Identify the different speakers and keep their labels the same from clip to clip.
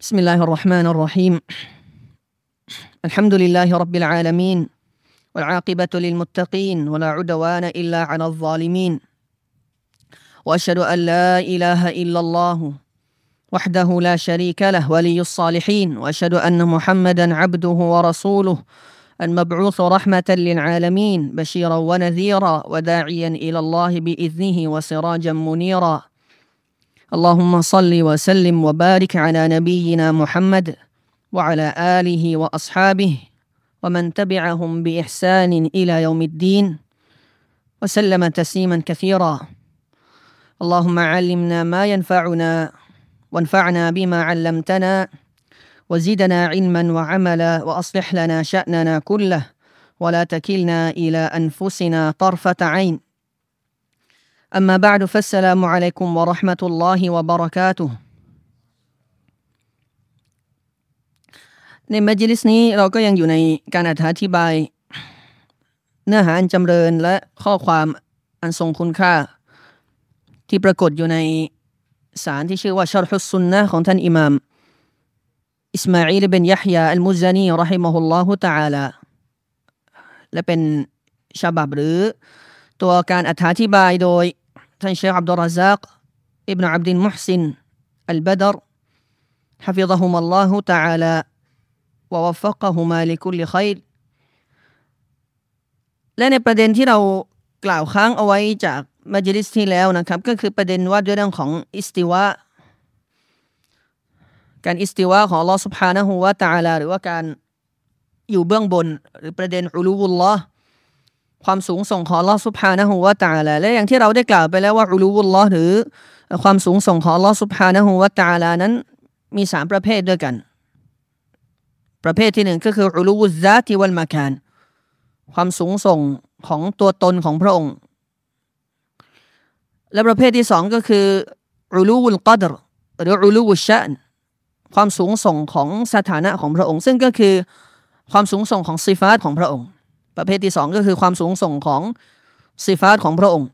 Speaker 1: بسم الله الرحمن الرحيم. الحمد لله رب العالمين والعاقبة للمتقين ولا عدوان إلا على الظالمين. وأشهد أن لا إله إلا الله وحده لا شريك له ولي الصالحين. وأشهد أن محمدا عبده ورسوله المبعوث رحمة للعالمين بشيرا ونذيرا وداعيا إلى الله بإذنه وسراجا منيرا. اللهم صل وسلم وبارك على نبينا محمد وعلى آله وأصحابه ومن تبعهم بإحسان إلى يوم الدين وسلم تسليما كثيرا. اللهم علمنا ما ينفعنا وانفعنا بما علمتنا وزدنا علما وعملا وأصلح لنا شأننا كله ولا تكلنا إلى أنفسنا طرفة عين. اما بعد فالسلام عليكم ورحمه الله وبركاته ในมัจลิสนี้เราก็ยังอยู่ในการอธิบายเนื้อหาอันจำเริญและข้อความอันทรงคุณค่า ที่ปรากฏอยู่ในสารที่ชื่อว่าชารฮุสซุนนะของท่านอิหม่ามอิสมาอีลเบนยะฮยาอัลมุซานีรอฮิมะฮุลลอฮุตะอาลาและเป็นฉบับหรือ ตัวการอธิบายโดย ท่านเชคอับดุลรซักอิบนาอับดินมุฮซินอัลบดร حفظهم الله تعالى ووفقهما لكل خير และในประเด็นที่เรากล่าวค้างเอาไว้จากมัจลิสที่แล้วนะครับ ก็คือประเด็นว่าด้วยเรื่องของอิสติวะการอิสติวะของลอสุภานะฮูวะตาลาหรือว่าการอยู่เบื้องบน หรือประเด็นอุลูวุลลอฮ์ ความสูงส่งของลอสุภานะฮูวะตาลาและอย่างที่เราได้กล่าวไปแล้วว่าอุลูวุลลอหรือ ความสูงส่งของลอสุภานะฮูวะตาลานั้นมีสามประเภทด้วยกัน ประเภทที่หนึ่งก็คืออุลูวุซาติวัลมาคานความสูงส่งของตัวตนของพระองค์ และประเภทที่สองก็คืออุลูวุลกัดรหรืออุลูวุชานความสูงส่งของสถานะของพระองค์ ซึ่งก็คือความสูงส่งของซิฟาตของพระองค์ ประเภทที่สองก็คือความสูงส่งของซิฟาตของพระองค์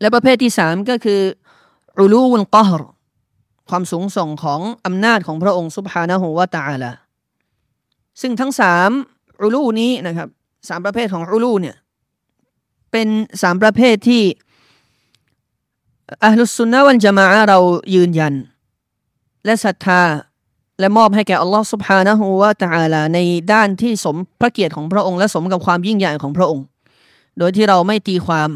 Speaker 1: และประเภทที่สามก็คืออุลูวุลกฮรความสูงส่งของอำนาจของพระองค์สุบฮานะฮูวาตาลาซึ่งทั้งสามอุลูนี้นะครับสามประเภทของอุลูเนี่ยเป็นสามประเภทที่อัลลุสุนนะวันจะมาเรายืนยัน และศรัทธา และมอบให้แก่อัลลอฮ์สุบฮานะฮูวาตาลาในด้านที่สมพระเกียรติของพระองค์และสมกับความยิ่งใหญ่ของพระองค์ โดยที่เราไม่ตีความ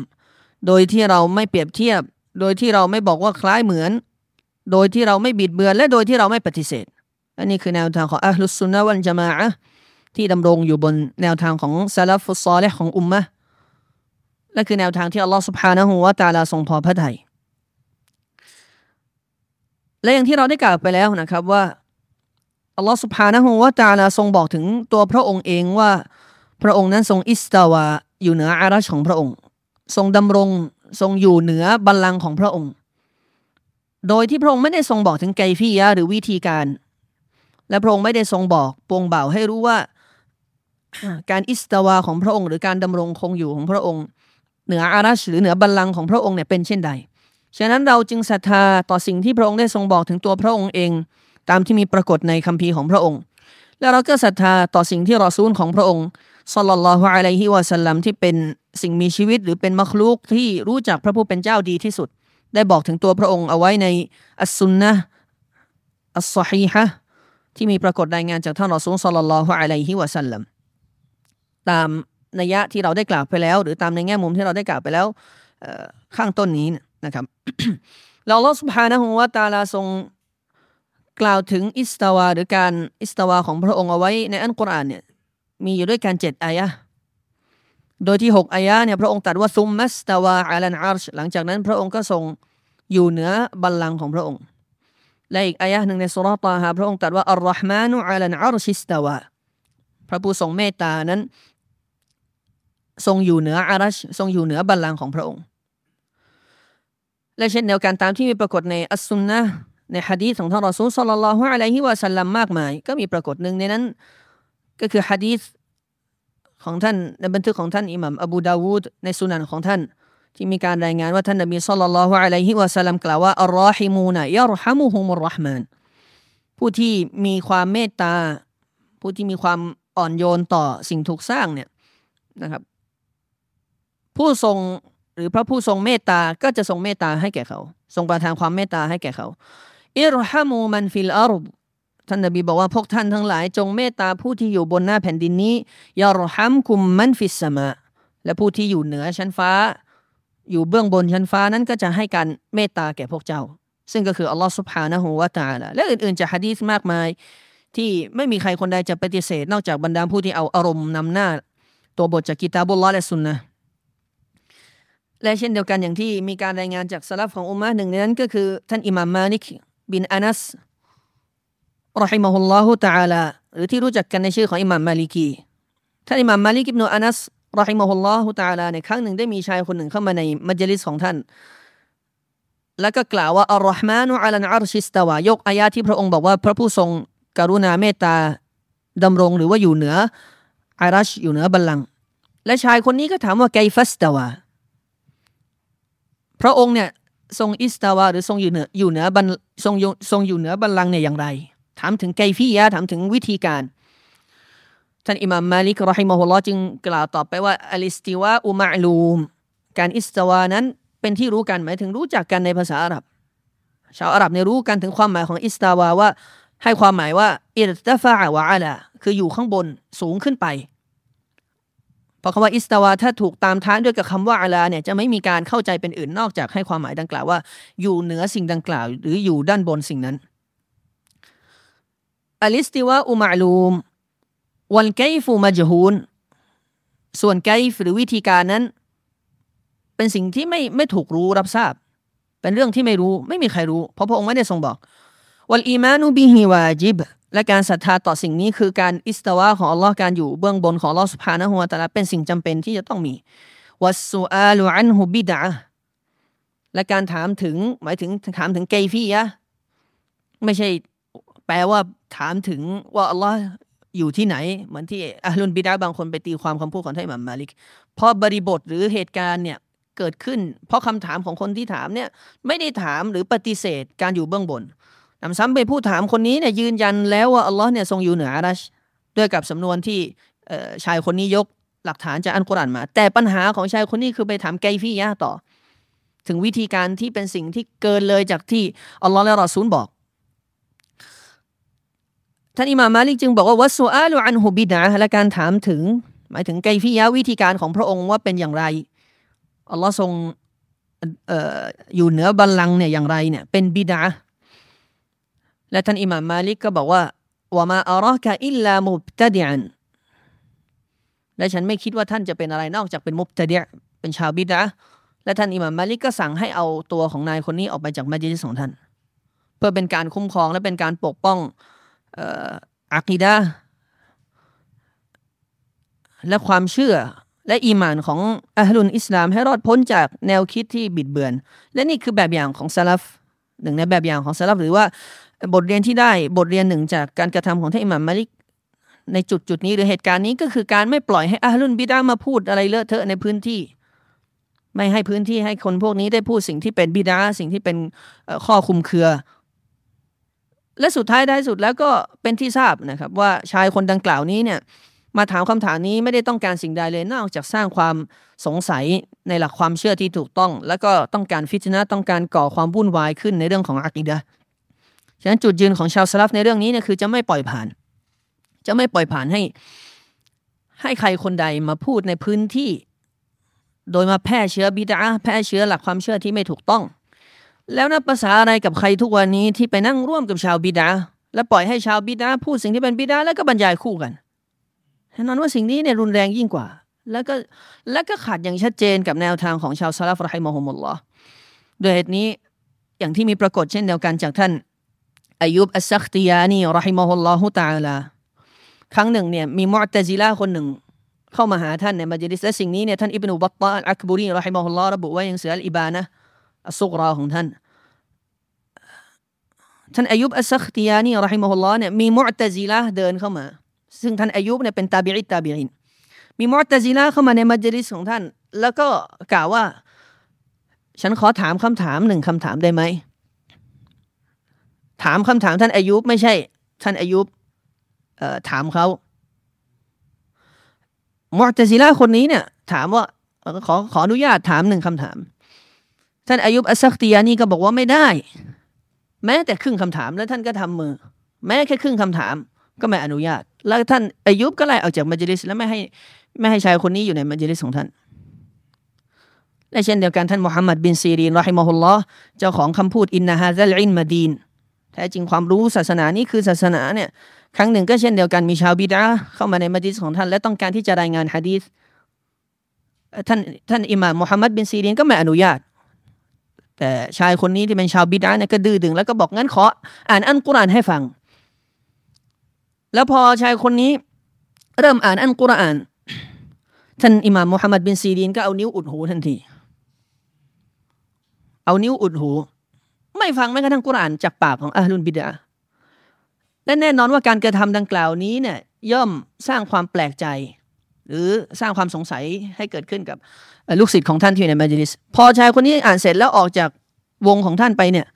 Speaker 1: โดยที่เราไม่เปรียบเทียบ โดยที่เราไม่บอกว่าคล้ายเหมือน โดยที่เราไม่บิดเบือนและโดยที่เราไม่ปฏิเสธอันนี้คือแนวทางของอัลลอฮ์ซุนนะวันจามะที่ดำรงอยู่บนแนวทางของซาลฟุซอและของอุมมะและคือแนวทางที่อัลลอฮ์สุบฮานะฮูวาตาลาทรงพอพระทัยและอย่างที่เราได้กล่าวไปแล้วนะครับว่า อัลลอฮฺสุบฮานะฮูวะตาลาทรงบอกถึงตัวพระองค์เองว่า พระองค์นั้นทรงอิสตาวะอยู่เหนืออารัชของพระองค์ ทรงดำรงทรงอยู่เหนือบัลลังก์ของพระองค์ โดยที่พระองค์ไม่ได้ทรงบอกถึงไกฟียะหรือวิธีการ และพระองค์ไม่ได้ทรงบอกปวงเบาให้รู้ว่า การอิสตาวะของพระองค์ หรือการดำรงคงอยู่ของพระองค์ เหนืออารัชหรือเหนือบัลลังก์ของพระองค์เนี่ยเป็นเช่นใด ฉะนั้นเราจึงศรัทธาต่อสิ่งที่พระองค์ได้ทรงบอกถึงตัวพระองค์เอง ตามที่มีปรากฏในคัมภีร์ของพระองค์ และเราก็ศรัทธาต่อสิ่งที่รอซูลของพระองค์สัลลัลลอฮุอะลัยฮิวะสัลลัมที่เป็นสิ่งมีชีวิตหรือเป็นมัคลูกที่รู้จักพระผู้เป็นเจ้าดีที่สุด ได้บอกถึงตัวพระองค์เอาไว้ในอัสซุนนะอัสซอฮีฮะที่มีปรากฏรายงานจากท่านรอซูลสัลลัลลอฮุอะลัยฮิวะสัลลัมตามนัยยะที่เราได้กล่าวไปแล้ว หรือตามในแง่มุมที่เราได้กล่าวไปแล้วข้างต้นนี้นะครับเราลอสุภานะฮุวาตาลาทรง กล่าวถึงอิสตาวาหรือการอิสตาวาของพระองค์เอาไว้ในอัลกุรอานเนี่ยมีอยู่ด้วยกันเจ็ดอายะโดยที่หกอายะเนี่ยพระองค์ตรัสว่าซุมมัสตาวาอัลันอาร์ชหลังจากนั้นพระองค์ก็ทรงอยู่เหนือบัลลังก์ของพระองค์ และอีกอายะหนึ่งในสูเราะฮ์ตอฮาพระองค์ตรัสว่าالرحمن على العرش استوىพระผู้ทรงเมตตานั้น ทรงอยู่เหนืออารัชทรงอยู่เหนือบัลลังก์ของพระองค์ และเช่นเดียวกันตามที่มีปรากฏในอัสซุนนะ ในฮะดีษของท่านรอซูลสัลลัลลอฮุอะลัยฮิวะสัลลัมมากมาย ก็มีปรากฏหนึ่งในนั้น ก็คือฮะดีษของท่านในบันทึกของท่านอิหมัมอบูดาวูดในสุนันของท่าน ที่มีการรายงานว่าท่านนบีสัลลัลลอฮุอะลัยฮิวะสัลลัมกล่าวว่าالراحمون يرحمهم الرحمنผู้ที่มีความเมตตา ผู้ที่มีความอ่อนโยนต่อสิ่งถูกสร้างเนี่ยนะครับ ผู้ทรงหรือพระผู้ทรงเมตตาก็จะทรงเมตตาให้แก่เขา ทรงประทานความเมตตาให้แก่เขา ارحموا من في الأرض ท่านนบีบอกว่าพวกท่านทั้งหลาย จงเมตตาผู้ที่อยู่บนหน้าแผ่นดินนี้ยารฮัมคุมมันฟิสมาและผู้ที่อยู่เหนือชั้นฟ้า อยู่เบื้องบนชั้นฟ้านั้นก็จะให้การเมตตาแก่พวกเจ้า ซึ่งก็คืออัลลอฮฺสุบฮานะฮูวาตาละและอื่นๆจากฮะดีษมากมาย ที่ไม่มีใครคนใดจะปฏิเสธ นอกจากบรรดาผู้ที่เอาอารมณ์นำหน้า ตัวบทจากกิตาบุลลอและสุนนะและเช่นเดียวกันอย่างที่มีการรายงานจากสลับของอุมมะหนึ่งในนั้นก็คือท่านอิหม่ามมาลิก บินอานัสรอฮิมะฮุลลอฮุตะอาลาหรือที่รู้จักกันในชื่อของอิหม่ามมาลิกีท่านอิหม่ามมาลิกอิบนุอานัสรอฮิมะฮุลลอฮุตะอาลาในครั้งหนึ่งได้มีชายคนหนึ่งเข้ามาในมัจลิสของท่าน แล้วก็กล่าวว่าอัลลอฮ์มานุอัลันอารชิสตาวายกอายาที่พระองค์บอกว่าพระผู้ทรงกรุณาเมตตาดำรงหรือว่าอยู่เหนืออารัชอยู่เหนือบัลลังก์และชายคนนี้ก็ถามว่าไกฟัสตาวาพระองค์เนี่ย ทรง استوىหรือทรงอยู่เหนืออยู่เหนือบัลทรงทรงอยู่เหนือบัลลังก์เนี่ยอย่างไร ถามถึงكيفيةถามถึงวิธีการ ท่านอิหม่ามมาลิกرحمه اللهจึงกล่าวตอบไปว่าالاستواء معلوم การ استوىนั้นเป็นที่รู้กันหมายถึงรู้จักกันในภาษาอาหรับ ชาวอาหรับเนี่ยรู้กันถึงความหมายของ استوىว่าให้ความหมายว่าارتفع وعلاคืออยู่ข้างบนสูงขึ้นไป พราะคำว่า استوىถ้าถูกตามท้ายด้วยกับคำว่า علىเนี่ยจะไม่มีการเข้าใจเป็นอื่นนอกจากให้ความหมายดังกล่าวว่า อยู่เหนือสิ่งดังกล่าว หรืออยู่ด้านบนสิ่งนั้นالاستواء معلوم والكيف مجهول ส่วน كيف หรือวิธีการนั้น เป็นสิ่งที่ไม่ไม่ถูกรู้รับทราบ เป็นเรื่องที่ไม่รู้ไม่มีใครรู้ เพราะพระองค์ไม่ได้ทรงบอกوالإيمان به واجب และการศรัทธาต่อสิ่งนี้คือการاستوى ของอัลลอฮ์การอยู่เบื้องบนของอัลลอฮ์سبحانه وتعالى เป็นสิ่งจำเป็นที่จะต้องมีวัสซูอาลูอันฮุบิดะและการถามถึงหมายถึงถามถึงเกฟียะไม่ใช่แปลว่าถามถึงว่าอัลลอฮ์อยู่ที่ไหน เหมือนที่อัลลุนบิดาบางคนไปตีความคำพูดของท่านอิหม่ามมาลิกเพราะบริบทหรือเหตุการณ์เนี่ยเกิดขึ้น เพราะคำถามของคนที่ถามเนี่ยไม่ได้ถามหรือปฏิเสธการอยู่เบื้องบน นำซ้ำไปผู้ถามคนนี้เนี่ยยืนยันแล้วว่าอัลลอฮ์เนี่ยทรงอยู่เหนืออารัชด้วยกับสำนวนที่ชายคนนี้ยกหลักฐานจากอันกุรอานมา แต่ปัญหาของชายคนนี้คือไปถามไกฟี่ยะต่อ ถึงวิธีการที่เป็นสิ่งที่เกินเลยจากที่อัลลอฮ์และรอซูลบอกท่านอิมามมาลิกจึงบอกว่าวัสุอาลูอันฮุบิดะและการถามถึง หมายถึงไกฟียะวิธีการของพระองค์ว่าเป็นอย่างไรอัลลอฮ์ทรงอยู่เหนือบัลลังก์เนี่ยอย่างไรเนี่ยเป็นบิดา และท่านอิหม่ามมาลิกก็บอกว่าว่ามาอารอกะอิลลามุบตะดิอันและฉันไม่คิดว่าท่านจะเป็นอะไรนอกจากเป็นมุบตะดิเป็นชาวบิดะและท่านอิหม่ามมาลิกก็สั่งให้เอาตัวของนายคนนี้ออกไปจากมัสยิดของท่าน เพื่อเป็นการคุ้มครองและเป็นการปกป้องอักีดะและความเชื่อและอีมานของอัลลุนอิสลามให้รอดพ้นจากแนวคิดที่บิดเบือน และนี่คือแบบอย่างของซาลฟหนึ่งในแบบอย่างของซาลฟหรือว่า บทเรียนที่ได้บทเรียนหนึ่งจากการกระทำของท่านอิหม่ามมาลิกในจุดจุดนี้หรือเหตุการณ์นี้ก็คือการไม่ปล่อยให้อาลุนบิดามาพูดอะไรเลอะเทอะในพื้นที่ ไม่ให้พื้นที่ให้คนพวกนี้ได้พูดสิ่งที่เป็นบิดาสิ่งที่เป็นข้อคุมเครือ และสุดท้ายได้สุดแล้วก็เป็นที่ทราบนะครับ ว่าชายคนดังกล่าวนี้เนี่ยมาถามคำถามนี้ไม่ได้ต้องการสิ่งใดเลยนอกจากสร้างความสงสัยในหลักความเชื่อที่ถูกต้อง แล้วก็ต้องการฟิจนะต้องการก่อความวุ่นวายขึ้นในเรื่องของอักีดะ ฉะนั้นจุดยืนของชาวสลับในเรื่องนี้เนี่ยคือจะไม่ปล่อยผ่าน จะไม่ปล่อยผ่านให้ ให้ใครคนใดมาพูดในพื้นที่ โดยมาแพร่เชื้อบิดาแพร่เชื้อหลักความเชื่อที่ไม่ถูกต้อง แล้วนับภาษาอะไรกับใครทุกวันนี้ที่ไปนั่งร่วมกับชาวบิดาและปล่อยให้ชาวบิดาพูดสิ่งที่เป็นบิดาแล้วก็บรรยายคู่กันแน่นอนว่าสิ่งนี้เนี่ยรุนแรงยิ่งกว่า แล้วก็แล้วก็ขาดอย่างชัดเจนกับแนวทางของชาวซาลฟรฮิมอฮุมุลลอฮ์โดยเหตุนี้อย่างที่มีปรากฏเช่นเดียวกันจากท่าน อายุบอัสซักติยานี رحمه الله تعالى ครั้งหนึ่งเนี่ยมีมุอตซิลาคนหนึ่ง เข้ามาหาท่านในมัจลิสและสิ่งนี้เนี่ยท่านอิบนุบัตตาอักบุรี رحمه الله ระบุไว้ยังหนังสืออิบานะอัสสุฆรอของท่าน ท่านอายุบอัสซักติยานี رحمه الله เนี่ยมีมุอตซิลาเดินเข้ามา ซึ่งท่านอายุบเนี่ยเป็นตาบิอิตาบิอินมีมุอตซิลาเข้ามาในมัจลิสของท่าน แล้วก็กล่าวว่า ฉันขอถามคำถามหนึ่งคำถามได้ไหม ถามคำถามท่านอายุบไม่ใช่ ท่านอายุบเออถามเขามุตซิลาคนนี้เนี่ย ถามว่า ขอขออนุญาตถามหนึ่งคำถาม ท่านอายุบอัสซักตียานี่ก็บอกว่าไม่ได้ แม้แต่ครึ่งคำถามแล้วท่านก็ทำมือ แม้แค่ครึ่งคำถาม ก็ไม่อนุญาต แล้วท่านอายุบก็ไล่ออกจากมัจลิสแล้วไม่ให้ไม่ให้ชายคนนี้อยู่ในมัจลิสของท่านและเช่นเดียวกันท่านมุฮัมมัดบินซีรีน رحمه الله เจ้าของคำพูด إن هذا العلم دين แท้จริงความรู้ศาสนานี้คือศาสนาเนี่ยครั้งหนึ่งก็เช่นเดียวกันมีชาวบิดอะฮ์เข้ามาในมัสยิดของท่าน และต้องการที่จะรายงานฮะดีษท่านท่านอิหม่ามมุฮัมมัดบินซีรีนก็ไม่อนุญาต แต่ชายคนนี้ที่เป็นชาวบิดาเนี่ยก็ดื้อดึงแล้วก็บอกงั้นขอ อ่านอันกุรอานให้ฟัง แล้วพอชายคนนี้เริ่มอ่านอันกุรอาน ท่านอิหม่ามมุฮัมมัดบินซีรีนก็เอานิ้วอุดหูทันที เอานิ้วอุดหู ไม่ฟังแม้กระทั่งกุรอานจากปากของอัลลุนบิดาและแน่นอนว่าการกระทำดังกล่าวนี้เนี่ยย่อมสร้างความแปลกใจ หรือสร้างความสงสัยให้เกิดขึ้นกับลูกศิษย์ของท่านที่อยู่ในมัจลิสพอชายคนนี้อ่านเสร็จแล้วออกจากวงของท่านไปเนี่ย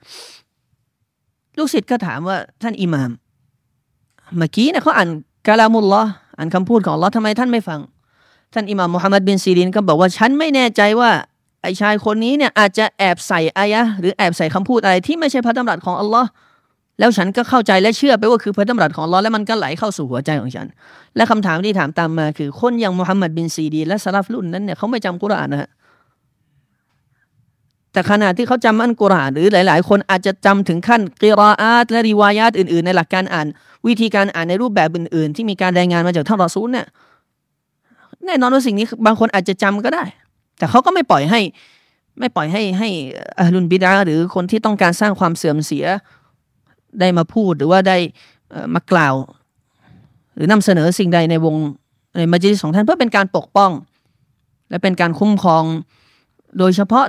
Speaker 1: ลูกศิษย์ก็ถามว่าท่านอิหมาม เมื่อกี้เนี่ยเขาอ่านกาลามุลลอ์อ่านคำพูดของลอทำไมท่านไม่ฟัง ท่านอิหม่ามมุฮัมมัดบินซีรินก็บอกว่าฉันไม่แน่ใจว่า ไอชายคนนี้เนี่ยอาจจะแอบใส่อายะหรือแอบใส่คำพูดอะไรที่ไม่ใช่พระดำรัสของอัลลอฮ์แล้วฉันก็เข้าใจและเชื่อไปว่าคือพระดำรัสของอัลลอฮ์แล้วมันก็ไหลเข้าสู่หัวใจของฉัน และคำถามที่ถามตามมาคือคนอย่างมุฮัมมัดบินซีดีและซาลฟรุ่นนั้นเนี่ยเขาไม่จำกุรอานนะฮะแต่ขณะที่เขาจำอันกุรอานหรือหลาย ๆ คนอาจจะจำถึงขั้นกิรออาตและริวายาตอื่น ๆ ในหลักการอ่าน วิธีการอ่านในรูปแบบอื่น ๆ ที่มีการรายงานมาจากท่านรอซูลเนี่ยแน่นอนว่าสิ่งนี้บางคนอาจจะจำก็ได้ แต่เขาก็ไม่ปล่อยให้ ไม่ปล่อยให้ให้อัลลุนบิดาหรือคนที่ต้องการสร้างความเสื่อมเสียได้มาพูดหรือว่าได้มากล่าว หรือนำเสนอสิ่งใดในวงในมัจลิสของท่านเพื่อเป็นการปกป้อง และเป็นการคุ้มครอง โดยเฉพาะ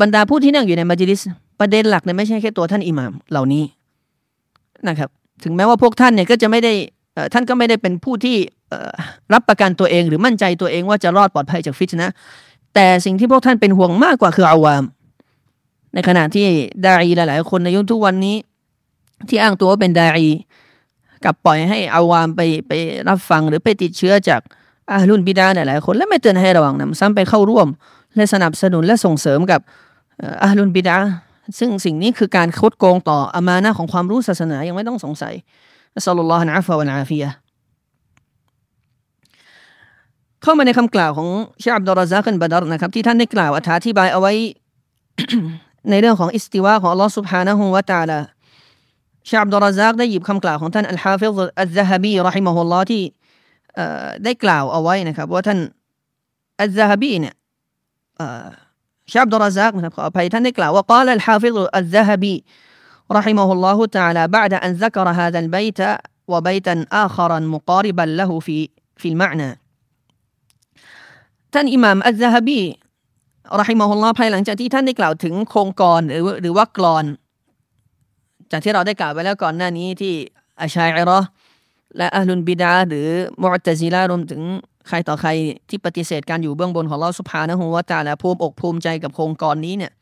Speaker 1: บรรดาผู้ที่นั่งอยู่ในมัจลิสประเด็นหลักเนี่ยไม่ใช่แค่ตัวท่านอิหม่ามเหล่านี้นะครับ ถึงแม้ว่าพวกท่านเนี่ยก็จะไม่ได้ท่านก็ไม่ได้เป็นผู้ที่รับประกันตัวเองหรือมั่นใจตัวเองว่าจะรอดปลอดภัยจากฟิตนะ แต่สิ่งที่พวกท่านเป็นห่วงมากกว่าคืออาวาม ในขณะที่ดาอีหลายๆ คนในยุคทุกวันนี้ ที่อ้างตัวว่าเป็นดาอีกับปล่อยให้อาวามไปไปรับฟังหรือไปติดเชื้อจากอาลุนบิดาหลายๆคนและไม่เตือนให้ระวังนำซ้ำไปเข้าร่วม และสนับสนุนและส่งเสริมกับอาลุนบิดาซึ่งสิ่งนี้คือการคดโกงต่ออามานะของความรู้ศาสนายังไม่ต้องสงสัยอัสลลอฮฺนะฟะวะนะฟียะ เข้ามาในคำกล่าวของชาอับดุลราซาคันบาดรนะครับ ที่ท่านได้กล่าวอธิบายเอาไว้ ในเรื่องของอิสติวาของอัลลอฮ์ سبحانه และ تعالى ชาอับดุลราซากได้หยิบคำกล่าวของท่านอัลฮาฟิซอัลซะฮบีรอฮิมะฮุลลอฮ์ที่ได้กล่าวเอาไว้นะครับ ว่าท่านอัลซะฮบีเนี่ยชาอับดุลราซากนะครับขออภัยท่านได้กล่าวว่า قال الحافظ الذهبي رحمه الله تعالى بعد أن ذكر هذا البيت وبيتا آخرا مقاربا له في في المعنى ท่านอิหม่ามอัลซาฮบีรอฮิมะฮุลลอฮภายหลังจากที่ท่านได้กล่าวถึงโครงกรหรือหรือว่ากรอน จากที่เราได้กล่าวไปแล้วก่อนหน้านี้ที่อาชัยรอและอัลลุนบิดาหรือมุตตซิลารวมถึงใครต่อใครที่ปฏิเสธการอยู่เบื้องบนของเราสุภานะฮุวาตาและภูมิอกภูมิใจกับโครงกรนี้เนี่ย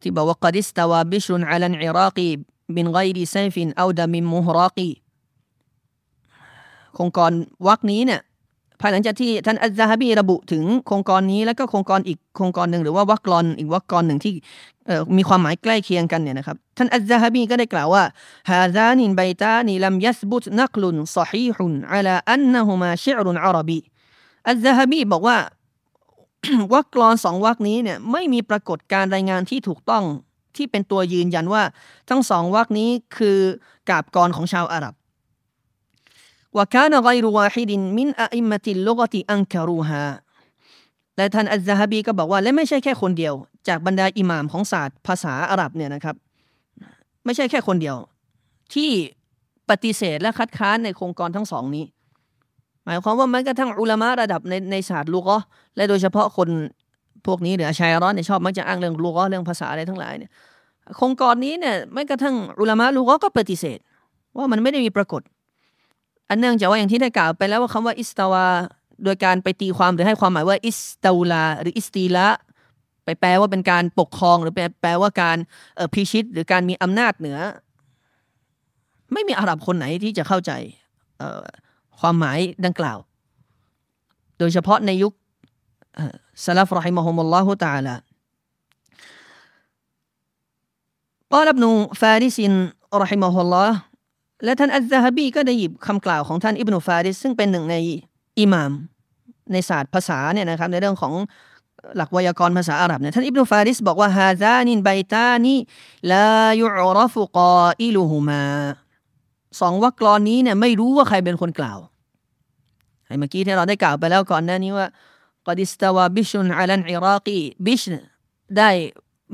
Speaker 1: ที่บอกว่ากดิสตาวาบิชรุนอัลันอิรากีบินไกดีไซฟินอาดามิมมุฮรากีโครงกรวักนี้เนี่ย ภายหลังจากที่ท่านอัลซาฮบีระบุถึงโครงกรนี้ แล้วก็โครงกรอีกโครงกรหนึ่งหรือว่าวักกรอนอีกวักกรหนึ่งที่มีความหมายใกล้เคียงกันเนี่ยนะครับท่านอัลซาฮบีก็ได้กล่าวว่าฮาซานินไบตานีลัมยัสบุตนักลุนซอฮีฮุนอัลาอันนะฮุมาชิรุนอาหรบีอัลซาฮบีบอกว่าวักกรอนสองวักนี้เนี่ยไม่มีปรากฏการรายงานที่ถูกต้องที่เป็นตัวยืนยันว่า ทั้งสองวักนี้คือกาบกรของชาวอาหรับ ว่า كان غير واحد من أئمة اللغة أنكروها และท่านอัลซาฮบีก็บอกว่าและไม่ใช่แค่คนเดียว จากบรรดาอิหม่ามของศาสตร์ภาษาอาหรับเนี่ยนะครับ ไม่ใช่แค่คนเดียว ที่ปฏิเสธและคัดค้านในโครงการทั้งสองนี้ หมายความว่าแม้กระทั่งอุลามะระดับในในศาสตร์ลูกอและโดยเฉพาะคนพวกนี้หรือชัยร้อนเนี่ยชอบมักจะอ้างเรื่องลูกอเรื่องภาษาอะไรทั้งหลายเนี่ยโครงการนี้เนี่ยแม้กระทั่งอุลามะลูกอก็ปฏิเสธ ว่ามันไม่ได้มีปรากฏ อันเนื่องจากว่าอย่างที่ได้กล่าวไปแล้วว่าคำว่าอิสตาวาโดยการไปตีความหรือให้ความหมายว่าอิสตาลาหรืออิสตีละ ไปแปลว่าเป็นการปกครองหรือแปลแปลว่าการพิชิต หรือการมีอำนาจเหนือ ไม่มีอาหรับคนไหนที่จะเข้าใจความหมายดังกล่าว โดยเฉพาะในยุคสลัฟรอฮิมะฮุมุลลอฮุตาลา قال ابن فارس رحمه الله และท่านอัลซาฮบีก็ได้หยิบคำกล่าวของท่านอิบนุฟาริสซึ่งเป็นหนึ่งในอิหมามในศาสตร์ภาษาเนี่ยนะครับในเรื่องของหลักไวยากรณ์ภาษาอาหรับเนี่ยท่านอิบนุฟาริสบอกว่าฮาซานินไบตานีลายุรฟุกออิลูฮุมาสองวรรคกลอนนี้เนี่ยไม่รู้ว่าใครเป็นคนกล่าวไอ้เมื่อกี้ที่เราได้กล่าวไปแล้วก่อนหน้านี้ว่ากอดิสตาวาบิชุนอาลันอิรักีบิชได้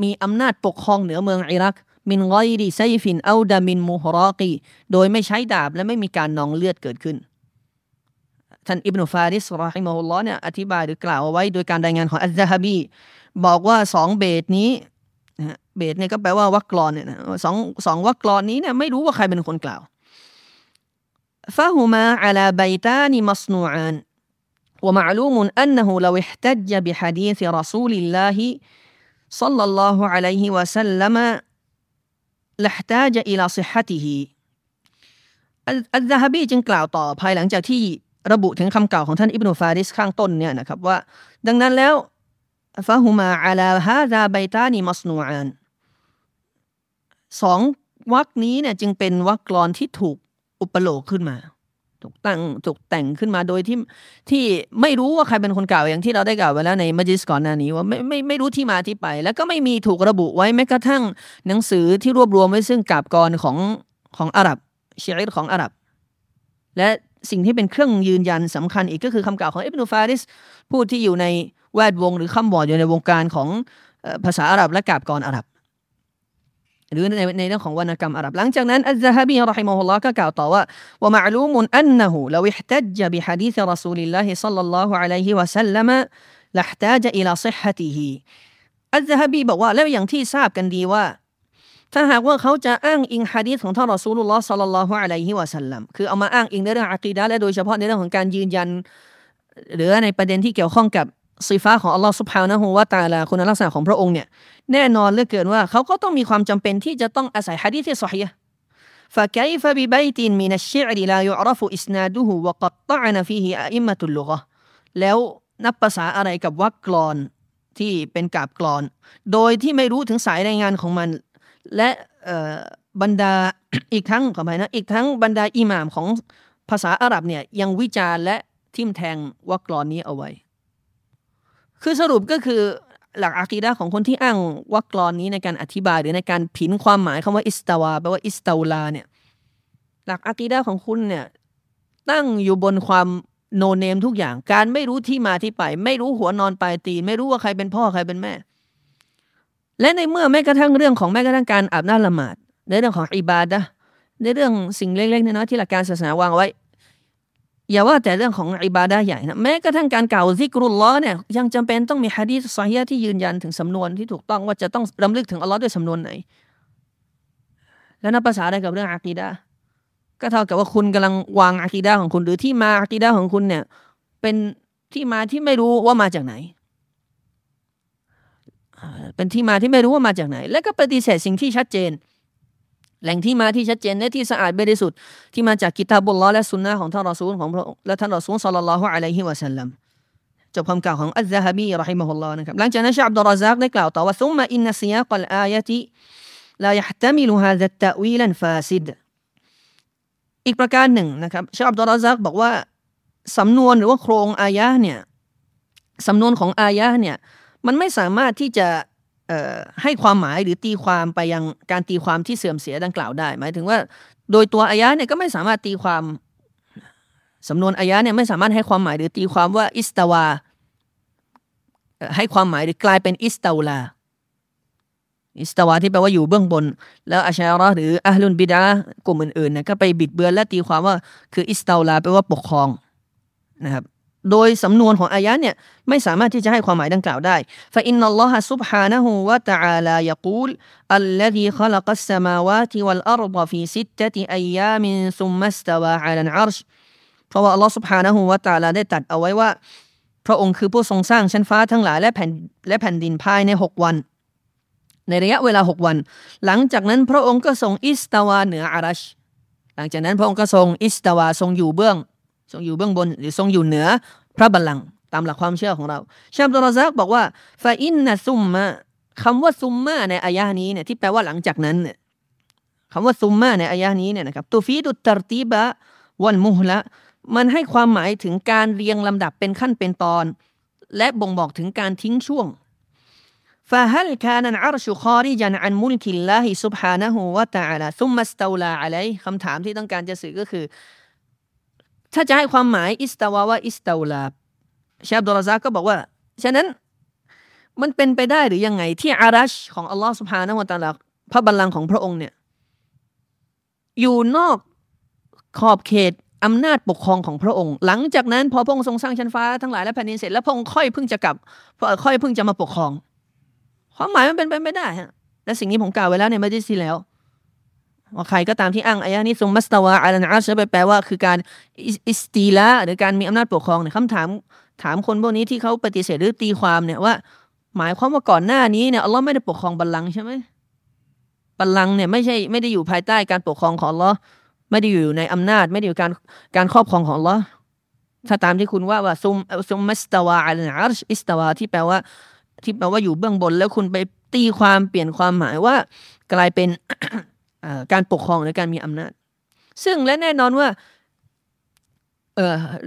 Speaker 1: มีอำนาจปกครองเหนือเมืองอิรัก มินกอยดีไซฟินเอาดามินมูฮรอกีโดยไม่ใช้ดาบและไม่มีการนองเลือดเกิดขึ้นท่านอิบนุฟาริสรอฮิมะฮุลลอฮ์เนี่ยอธิบายหรือกล่าวเอาไว้โดยการรายงานของอัลซาฮบีบอกว่าสองเบตนี้เบตเนี่ยก็แปลว่าวักกลอนเนี่ยสองสองวักกลอนนี้เนี่ยไม่รู้ว่าใครเป็นคนกล่าว فهما على بيتان مصنوعان ومعلوم أنه لو احتج بحديث رسول الله صلى الله عليه وسلم لاحتاج إلى صحته อัลซาฮบีจึงกล่าวต่อภายหลังจากที่ระบุถึงคำกล่าวของท่านอิบนุฟาริสข้างต้นเนี่ยนะครับว่า ดังนั้นแล้วฟาฮุมาอาลาฮาซาไบตานีมัสนูอานสองวรรคนี้เนี่ยจึงเป็นวรรคกลอนที่ถูกอุปโลกขึ้นมา ถูกตั้งถูกแต่งขึ้นมาโดยที่ที่ไม่รู้ว่าใครเป็นคนกล่าวอย่างที่เราได้กล่าวไว้แล้วในมัจิสก่อนหน้านี้ว่าไม่ไม่ไม่รู้ที่มาที่ไป แล้วก็ไม่มีถูกระบุไว้แม้กระทั่งหนังสือที่รวบรวมไว้ซึ่งกาบกรของของอาหรับชีริตของอาหรับ และสิ่งที่เป็นเครื่องยืนยันสำคัญอีกก็คือคำกล่าวของอิบนุฟาริสผู้ที่อยู่ในแวดวงหรือคำบอดอยู่ในวงการของภาษาอาหรับและกาพย์กลอนอาหรับ หรือในในเรื่องของวรรณกรรมอาหรับหลังจากนั้นอัลซาฮบี رحمه الله ก็กล่าวต่อว่าว่าمعلوم أنه لو احتج بحديث رسول الله صلى الله عليه وسلم لاحتاج إلى صحته อัลซาฮบีบอกว่าแล้วอย่างที่ทราบกันดีว่า ถ้าหากว่าเขาจะอ้างอิงฮะดีษของท่านรอซูลุลลอฮ์สัลลัลลอฮุอะลัยฮิวะสัลลัมคือเอามาอ้างอิงในเรื่องอะกีดะและโดยเฉพาะในเรื่องของการยืนยัน หรือในประเด็นที่เกี่ยวข้องกับ สีฟ้าของอัลลอฮ์สุบฮานะฮูวะตาลาคุณลักษณะของพระองค์เนี่ยแน่นอนเหลือเกินว่าเขาก็ต้องมีความจำเป็นที่จะต้องอาศัยฮะดีษที่สฮีห์ فكيف ببيت من الشعر لا يعرف إسناده وقد طعن فيه أئمة اللغة แล้วนับภาษาอะไรกับวรรคกลอนที่เป็นกาบกลอน โดยที่ไม่รู้ถึงสายรายงานของมันและบรรดาอีกทั้งขอไปนะอีกทั้งบรรดาอิหม่ามของภาษาอาหรับเนี่ยยังวิจารณ์และทิมแทงวรรคกลอนนี้เอาไว้ คือสรุปก็คือหลักอากีดะของคนที่อ้างวรรคกลอนนี้ในการอธิบายหรือในการผินความหมายคำว่าอิสตาวาแปลว่าอิสตาลาเนี่ยหลักอากีดะของคุณเนี่ยตั้งอยู่บนความโนเนมทุกอย่าง การไม่รู้ที่มาที่ไป ไม่รู้หัวนอนปลายตีน ไม่รู้ว่าใครเป็นพ่อใครเป็นแม่ และในเมื่อแม้กระทั่งเรื่องของแม้กระทั่งการอาบน้ำละหมาดในเรื่องของอิบาดะในเรื่องสิ่งเล็กๆน้อยๆที่หลักการศาสนาวางไว้ อย่าว่าแต่เรื่องของอิบาดะใหญ่นะแม้กระทั่งการกล่าวซิกรุลลอเนี่ยยังจำเป็นต้องมีฮะดีษซอฮีที่ยืนยันถึงสำนวนที่ถูกต้องว่าจะต้องรำลึกถึงอัลลอฮ์ด้วยสำนวนไหน แล้วนับภาษาอะไรกับเรื่องอากีดะก็เท่ากับว่าคุณกำลังวางอากีดะของคุณ หรือที่มาอากีดะของคุณเนี่ย เป็นที่มาที่ไม่รู้ว่ามาจากไหน เป็นที่มาที่ไม่รู้ว่ามาจากไหน และก็ปฏิเสธสิ่งที่ชัดเจน แหล่งที่มาที่ชัดเจนและที่สะอาดบริสุทธิ์ที่มาจากกิตาบุลลอและสุนนะของท่านรอซูลของพระและท่านรอซูลสัลลัลลอฮุอะลัยฮิวะสัลลัมจบคำกล่าวของอัลซาฮบีรอฮิมะฮุลลอฮ์นะครับหลังจากนั้นชาอับดุลรอซักได้กล่าวต่อว่าซุมมาอินนัสยากัลอายะติلا يحتمل هذا التأويل الفاسد อีกประการหนึ่งนะครับเชคอับดุลรอซักบอกว่าสำนวนหรือว่าโครงอายะเนี่ยสำนวนของอายะเนี่ยมันไม่สามารถที่จะ ให้ความหมายหรือตีความไปยังการตีความที่เสื่อมเสียดังกล่าวได้ หมายถึงว่า โดยตัวอายะเนี่ยก็ไม่สามารถตีความสำนวนอายะเนี่ยไม่สามารถให้ความหมายหรือตีความว่า استوىให้ความหมายหรือกลายเป็นอิสตาวลาอิสตาวาที่แปลว่าอยู่เบื้องบน แล้วอาชัยรอหรืออัลลุนบิดากลุ่มอื่นๆเนี่ยก็ไปบิดเบือนและตีความว่าคืออิสตาวลาแปลว่าปกครองนะครับ โดยสำนวนของอายะเนี่ยไม่สามารถที่จะให้ความหมายดังกล่าวได้ فإن الله سبحانه وتعالى يقول الذي خلق السماوات والأرض في ستة أيام ثم استوى على العرش เพราะว่าอัลลอฮ์ سبحانه และ تعالى ได้ตัดเอาไว้ว่า พระองค์คือผู้ทรงสร้างชั้นฟ้าทั้งหลายและแผ่นและแผ่นดินภายในหกวัน ในระยะเวลาหกวัน หลังจากนั้นพระองค์ก็ทรงอิสตาวาเหนืออารัช หลังจากนั้นพระองค์ก็ทรงอิสตาวาทรงอยู่เบื้อง ทรงอยู่เบื้องบน หรือทรงอยู่เหนือพระบัลลังก์ตามหลักความเชื่อของเราชาบตุลซักบอกว่าฟาอินนะซุมมะคำว่าซุมมะในอายะนี้เนี่ยที่แปลว่าหลังจากนั้นเนี่ยคำว่าซุมมะในอายะนี้เนี่ยนะครับตูฟีดุตรตีบะวันมุฮละมันให้ความหมายถึงการเรียงลำดับเป็นขั้นเป็นตอน และบ่งบอกถึงการทิ้งช่วง فهل كان العرش خارجا عن ملك الله سبحانه وتعالى ثم استولى عليه คำถามที่ต้องการจะสื่อก็คือ ถ้าจะให้ความหมายอิสตาวาว่าอิสตาวลาชาบดอลซาก็บอกว่า ฉะนั้นมันเป็นไปได้หรือยังไง ที่อารัชของอัลลอฮ์สุบฮานะฮุวาตาลาพระบัลลังก์ของพระองค์เนี่ยอยู่นอกขอบเขตอำนาจปกครองของพระองค์ หลังจากนั้นพอพระองค์ทรงสร้างชั้นฟ้าทั้งหลายและแผ่นดินเสร็จแล้วพระองค์ค่อยเพิ่งจะกลับค่อยเพิ่งจะมาปกครอง ความหมายมันเป็นไปไม่ได้ฮะและสิ่งนี้ผมกล่าวไว้แล้วในมัสยิดที่แล้ว ว่าใครก็ตามที่อ้างอายะนี้ทรงมัสตาวาอัลอาชไปแปลว่าคือการอิสตีละหรือการมีอำนาจปกครองเนี่ยคำถามถามคนพวกนี้ที่เขาปฏิเสธหรือตีความเนี่ยว่า หมายความว่าก่อนหน้านี้เนี่ยอัลลอฮ์ไม่ได้ปกครองบัลลังก์ใช่ไหมบัลลังก์เนี่ยไม่ใช่ไม่ได้อยู่ภายใต้การปกครองของอัลลอฮ์ไม่ได้อยู่ในอำนาจ ไม่ได้อยู่การการครอบครองของอัลลอฮ์ถ้าตามที่คุณว่าว่าซุมซุมมัสตาวาอัลอาชอิสตาวาที่แปลว่า ที่แปลว่าอยู่เบื้องบนแล้วคุณไปตีความเปลี่ยนความหมายว่ากลายเป็น การปกครองหรือการมีอำนาจ ซึ่งและแน่นอนว่าเ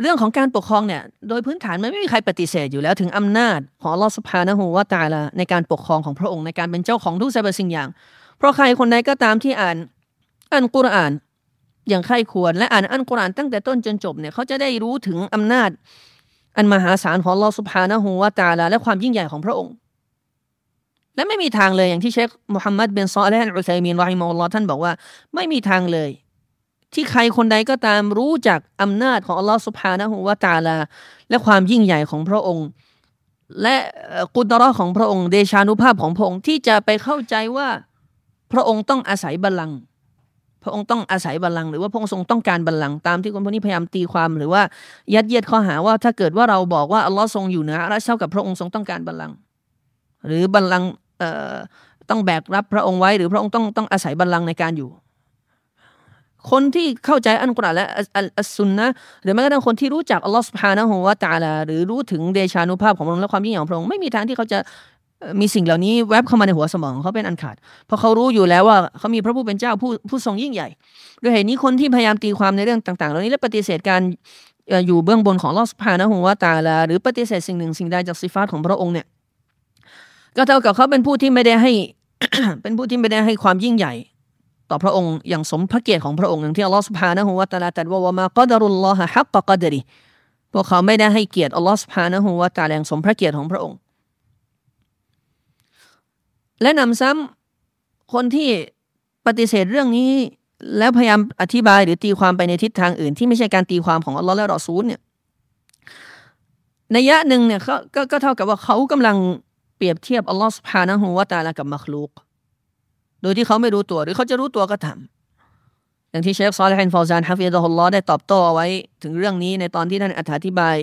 Speaker 1: เรื่องของการปกครองเนี่ยโดยพื้นฐานมันไม่มีใครปฏิเสธอยู่แล้วถึงอำนาจของลอสพานะฮูว่าตาละในการปกครองของพระองค์ในการเป็นเจ้าของทุกสรรพสิ่งอย่าง เพราะใครคนใดก็ตามที่อ่านอ่านกุรอานอย่างใครควร และอ่านอันกุรอานตั้งแต่ต้นจนจบเนี่ยเขาจะได้รู้ถึงอำนาจ อันมหาศาลของลอสภานะฮูว่าตาลาและความยิ่งใหญ่ของพระองค์ และไม่มีทางเลยอย่างที่เชคมุฮัมมัดเบนซอลและอัลอุซัยมีนรอฮิมอัลลอฮ์ท่านบอกว่าไม่มีทางเลย ที่ใครคนใดก็ตามรู้จักอำนาจของอัลลอฮฺสุบฮานะฮูวาตาลา และความยิ่งใหญ่ของพระองค์ และกุตระของพระองค์เดชานุภาพของพระองค์ที่จะไปเข้าใจว่าพระองค์ต้องอาศัยบัลลังก์พระองค์ต้องอาศัยบัลลังก์หรือว่าพระองค์ทรงต้องการบัลลังก์ตามที่คนพวกนี้พยายามตีความหรือว่ายัดเยียดข้อหาว่าถ้าเกิดว่าเราบอกว่าอัลลอฮ์ทรงอยู่เหนือและเท่ากับพระองค์ทรงต้องการบัลลังก์หรือบัลลังก์ ต้องแบกรับพระองค์ไว้ หรือพระองค์ต้องต้องอาศัยบัลลังก์ในการอยู่ คนที่เข้าใจอันกุรอานและอัลสุนนะหรือแม้กระทั่งคนที่รู้จักอัลลอฮฺสุบฮานะฮูวาตาลาหรือรู้ถึงเดชานุภาพของพระองค์และความยิ่งใหญ่ของพระองค์ไม่มีทางที่เขาจะมีสิ่งเหล่านี้แวบเข้ามาในหัวสมองเขาเป็นอันขาด เพราะเขารู้อยู่แล้วว่าเขามีพระผู้เป็นเจ้าผู้ผู้ทรงยิ่งใหญ่ ด้วยเหตุนี้คนที่พยายามตีความในเรื่องต่างๆ เหล่านี้และปฏิเสธการอยู่เบื้องบนของลอสพานะฮูวาตาลา หรือปฏิเสธสิ่งหนึ่งสิ่งใดจากสิฟาตของพระองค์เนี่ย ก็เท่ากับเขาเป็นผู้ที่ไม่ได้ให้ เป็นผู้ที่ไม่ได้ให้ความยิ่งใหญ่ ต่อพระองค์อย่างสมพระเกียรติของพระองค์อย่างที่อัลลอฮฺสุบฮานะฮูวะตาลาตรัสว่าวามากัดรุลลอฮะฮักกะกัดริพวกเขาไม่ได้ให้เกียรติอัลลอฮฺสุบฮานะฮูวะตาลาอย่างสมพระเกียรติของพระองค์ และนำซ้ำคนที่ปฏิเสธเรื่องนี้ แล้วพยายามอธิบายหรือตีความไปในทิศทางอื่น ที่ไม่ใช่การตีความของอัลลอฮ์และรอซูลเนี่ยนัยยะหนึ่งเนี่ยเขาก็เท่ากับว่าเขากำลัง เปรียบเทียบอัลลอฮ์ سبحانه وتعالى กับ مخلوق โดยที่เขาไม่รู้ตัวหรือเขาจะรู้ตัวก็ทำอย่างที่เชฟซอลและฮันฟอซานฮะฟิดะฮุลลอฮ์ได้ตอบโต้เอาไว้ถึงเรื่องนี้ในตอนที่ท่านอธิบาย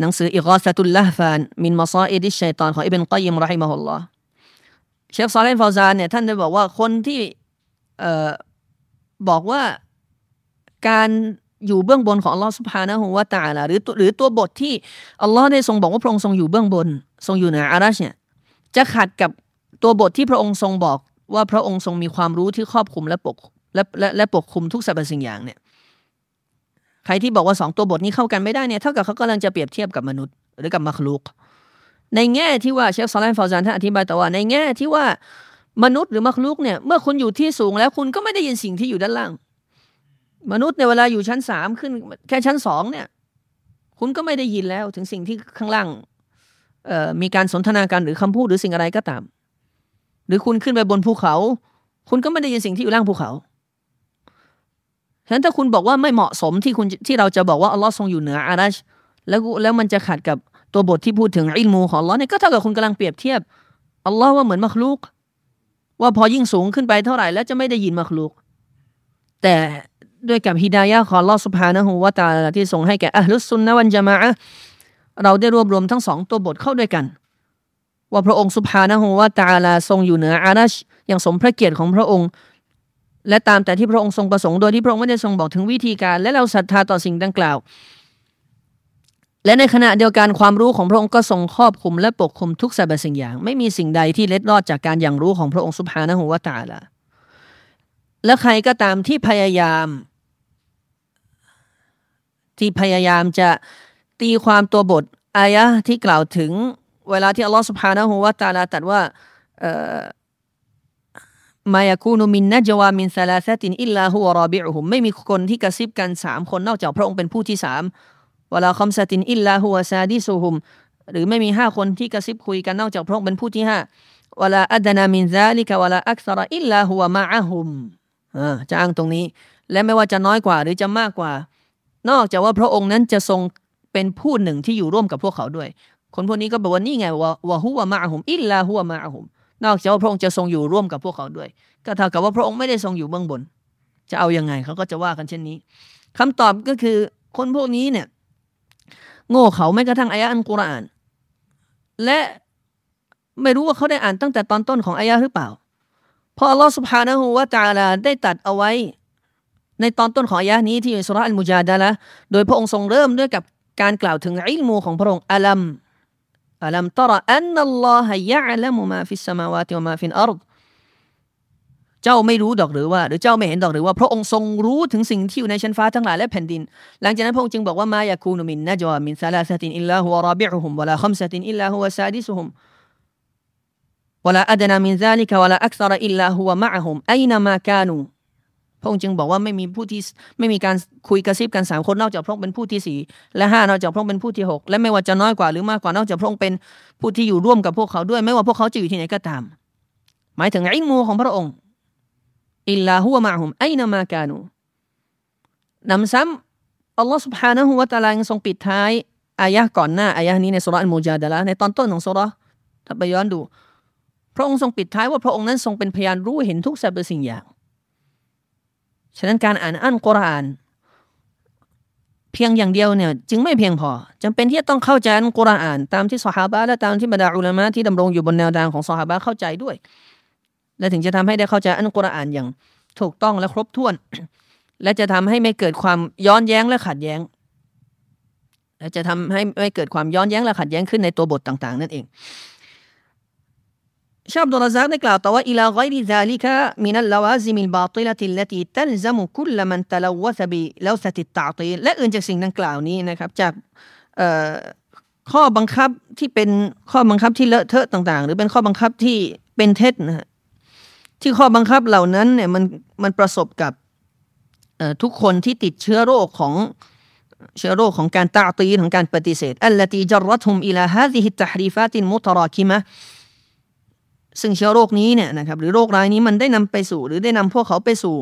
Speaker 1: หนังสืออิกอสตุลละฟานมินมาซาอิดิชัยตอนของอิบนกอยยิมรอฮิมะฮุลลอฮ์เชฟซอลและฮันฟอซานเนี่ยท่านได้บอกว่าคนที่บอกว่าการอยู่เบื้องบนของอัลลอฮ์สุบฮานะฮูวาตาลาหรือหรือตัวบทที่อัลลอฮ์ได้ทรงบอกว่าพระองค์ทรงอยู่เบื้องบน ทรงอยู่เหนืออารัชเนี่ยจะขัดกับตัวบทที่พระองค์ทรงบอกว่าพระองค์ทรงมีความรู้ที่ครอบคลุมและปกและและและปกคลุมทุกสรรพสิ่งอย่างเนี่ยใครที่บอกว่าสองตัวบทนี้เข้ากันไม่ได้เนี่ยเท่ากับเขากำลังจะเปรียบเทียบกับมนุษย์หรือกับมัคลุก ในแง่ที่ว่าเชฟซาลนฟาวซานท่านอธิบายแต่ว่าในแง่ที่ว่ามนุษย์หรือมัคลุกเนี่ยเมื่อคุณอยู่ที่สูงแล้วคุณก็ไม่ได้ยินสิ่งที่อยู่ด้านล่าง มนุษย์ในเวลาอยู่ชั้นสามขึ้นแค่ชั้นสองเนี่ย คุณก็ไม่ได้ยินแล้วถึงสิ่งที่ข้างล่าง มีการสนทนากันหรือคำพูดหรือสิ่งอะไรก็ตาม หรือคุณขึ้นไปบนภูเขา คุณก็ไม่ได้ยินสิ่งที่อยู่ล่างภูเขาฉะนั้นถ้าคุณบอกว่าไม่เหมาะสมที่คุณที่เราจะบอกว่าอัลลอฮ์ทรงอยู่เหนืออารัชแล้วแล้วมันจะขัดกับตัวบทที่พูดถึงอิลมูของอัลลอฮ์เนี่ยก็เท่ากับคุณกำลังเปรียบเทียบอัลลอฮ์ว่าเหมือนมักลุกว่าพอยิ่งสูงขึ้นไปเท่าไหร่ แล้วจะไม่ได้ยินมักลุกแต่ด้วยกับฮิดายะของอัลลอฮ์สุบฮานะฮูวาตาที่ทรงให้แก่อัลลุสุนนะวันจามะ เราได้รวบรวมทั้งสองตัวบทเข้าด้วยกัน ว่าพระองค์สุภานะฮูวาตาลาทรงอยู่เหนืออารัชอย่างสมพระเกียรติของพระองค์ และตามแต่ที่พระองค์ทรงประสงค์โดยที่พระองค์ไม่ได้ทรงบอกถึงวิธีการ และเราศรัทธาต่อสิ่งดังกล่าว และในขณะเดียวกันความรู้ของพระองค์ก็ทรงครอบคุมและปกคุมทุกสรรพสิ่งอย่าง ไม่มีสิ่งใดที่เล็ดรอดจากการอย่างรู้ของพระองค์สุภานะฮูวาตาลาและใครก็ตามที่พยายาม ที่พยายามจะ ตีความตัวบทอายะที่กล่าวถึงเวลาที่อัลลอฮฺ سبحانه وتعالى ตรัสว่า ما يكون من نجوى ثلاثة إلا هو رابعهم ไม่มีคนที่กระซิบกันสามคนนอกจากพระองค์เป็นผู้ที่สามولا خمسة إلا هو سادسهم หรือไม่มีห้าคนที่กระซิบคุยกันนอกจากพระองค์เป็นผู้ที่ห้าวลาอัดนามินซาลิกะวลาอักษรอิลลาฮุวมะอะฮุมจะอ้างตรงนี้ และไม่ว่าจะน้อยกว่าหรือจะมากกว่า นอกจากว่าพระองค์นั้นจะทรง เป็นผู้หนึ่งที่อยู่ร่วมกับพวกเขาด้วย คนพวกนี้ก็บอกว่านี่ไงว่าวะฮุวะมาอะฮุมอิลลาฮุวะมาอะฮุมนอกจากว่าพระองค์จะทรงอยู่ร่วมกับพวกเขาด้วย ก็เท่ากับว่าพระองค์ไม่ได้ทรงอยู่เบื้องบน จะเอาอยัางไงเขาก็จะว่ากันเช่นนี้คำตอบก็คือคนพวกนี้เนี่ย โง่เขาไม่กระทั่งอายะอันกุรอาน และไม่รู้ว่าเขาได้อ่านตั้งแต่ตอนต้นของอายะหรือเปล่าพออัลลอฮฺสุบฮานะฮูวะตาลาได้ตัดเอาไว้ ในตอนต้นของอายะนี้ที่สุรอัลมุจาดะละโดยพระองค์ทรงเริ่มด้วยกับ การกล่าวถึงعلم ของพระองค์ ألم ألم تر أن الله يعلم ما في السماوات وما في الأرض เจ้าไม่รู้ดอกหรือว่า หรือเจ้าไม่เห็นดอกหรือว่า พระองค์ทรงรู้ถึงสิ่งที่อยู่ในชั้นฟ้าทั้งหลายและแผ่นดิน หลังจากนั้นพระองค์จึงบอกว่าما يكون من نجوى ثلاثة إلا هو رابعهم ولا خمسة إلا هو سادسهمวลาอัดนามินซา พระองค์จึงบอกว่าไม่มีผู้ที่ไม่มีการคุยกระซิบกันสามคนนอกจากพระองค์เป็นผู้ที่สี่และห้านอกจากพระองค์เป็นผู้ที่หกและไม่ว่าจะน้อยกว่าหรือมากกว่านอกจากพระองค์เป็นผู้ที่อยู่ร่วมกับพวกเขาด้วย ไม่ว่าพวกเขาจะอยู่ที่ไหนก็ตาม หมายถึงอิมูของพระองค์อิลลาฮุวะมะฮุมไอนามากานูนำซ้ำอัลลอฮฺ سبحانه และ تعالى ยังทรงปิดท้ายอายะก่อนหน้าอายะนี้ในสุรอัลมูจาดะละในตอนต้นของสุรถ้าไปย้อนดูพระองค์ทรงปิดท้ายว่าพระองค์นั้นทรงเป็นพยานรู้เห็นทุกสรรพสิ่งอย่าง ฉะนั้นการอ่านอัลกุรอาน เพียงอย่างเดียวเนี่ยจึงไม่เพียงพอจำเป็นที่จะต้องเข้าใจอัลกุรอาน ตามที่สหาบะและตามที่บรรดาอุลามะที่ดำรงอยู่บนแนวทางของสหาบะเข้าใจด้วย และถึงจะทำให้ได้เข้าใจอัลกุรอานอย่างถูกต้องและครบถ้วน และจะทำให้ไม่เกิดความย้อนแย้งและขัดแย้ง และจะทำให้ไม่เกิดความย้อนแย้งและขัดแย้งขึ้นในตัวบทต่าง ๆ นั่นเอง เชคอับดุรร็อซซากได้กล่าวต่อว่าإلى غير ذلك من اللوازم الباطلة التي تلزم كل من تلوث بلوثة التعطيل และอื่นจากสิ่งดังกล่าวนี้นะครับจากข้อบังคับที่เป็นข้อบังคับที่เลอะเทอะต่าง ๆ หรือเป็นข้อบังคับที่เป็นเท็จนะฮะที่ข้อบังคับเหล่านั้นเนี่ยมันมันประสบกับทุกคนที่ติดเชื้อโรคของเชื้อโรคของการ تعطيل ของการปฏิเสธ التي جرتهم إلى هذه التحريفات المتراكمة ซึ่งเชื้อโรคนี้เนี่ยนะครับหรือโรคร้ายนี้มันได้นำไปสู่ หรือได้นำพวกเขาไปสู่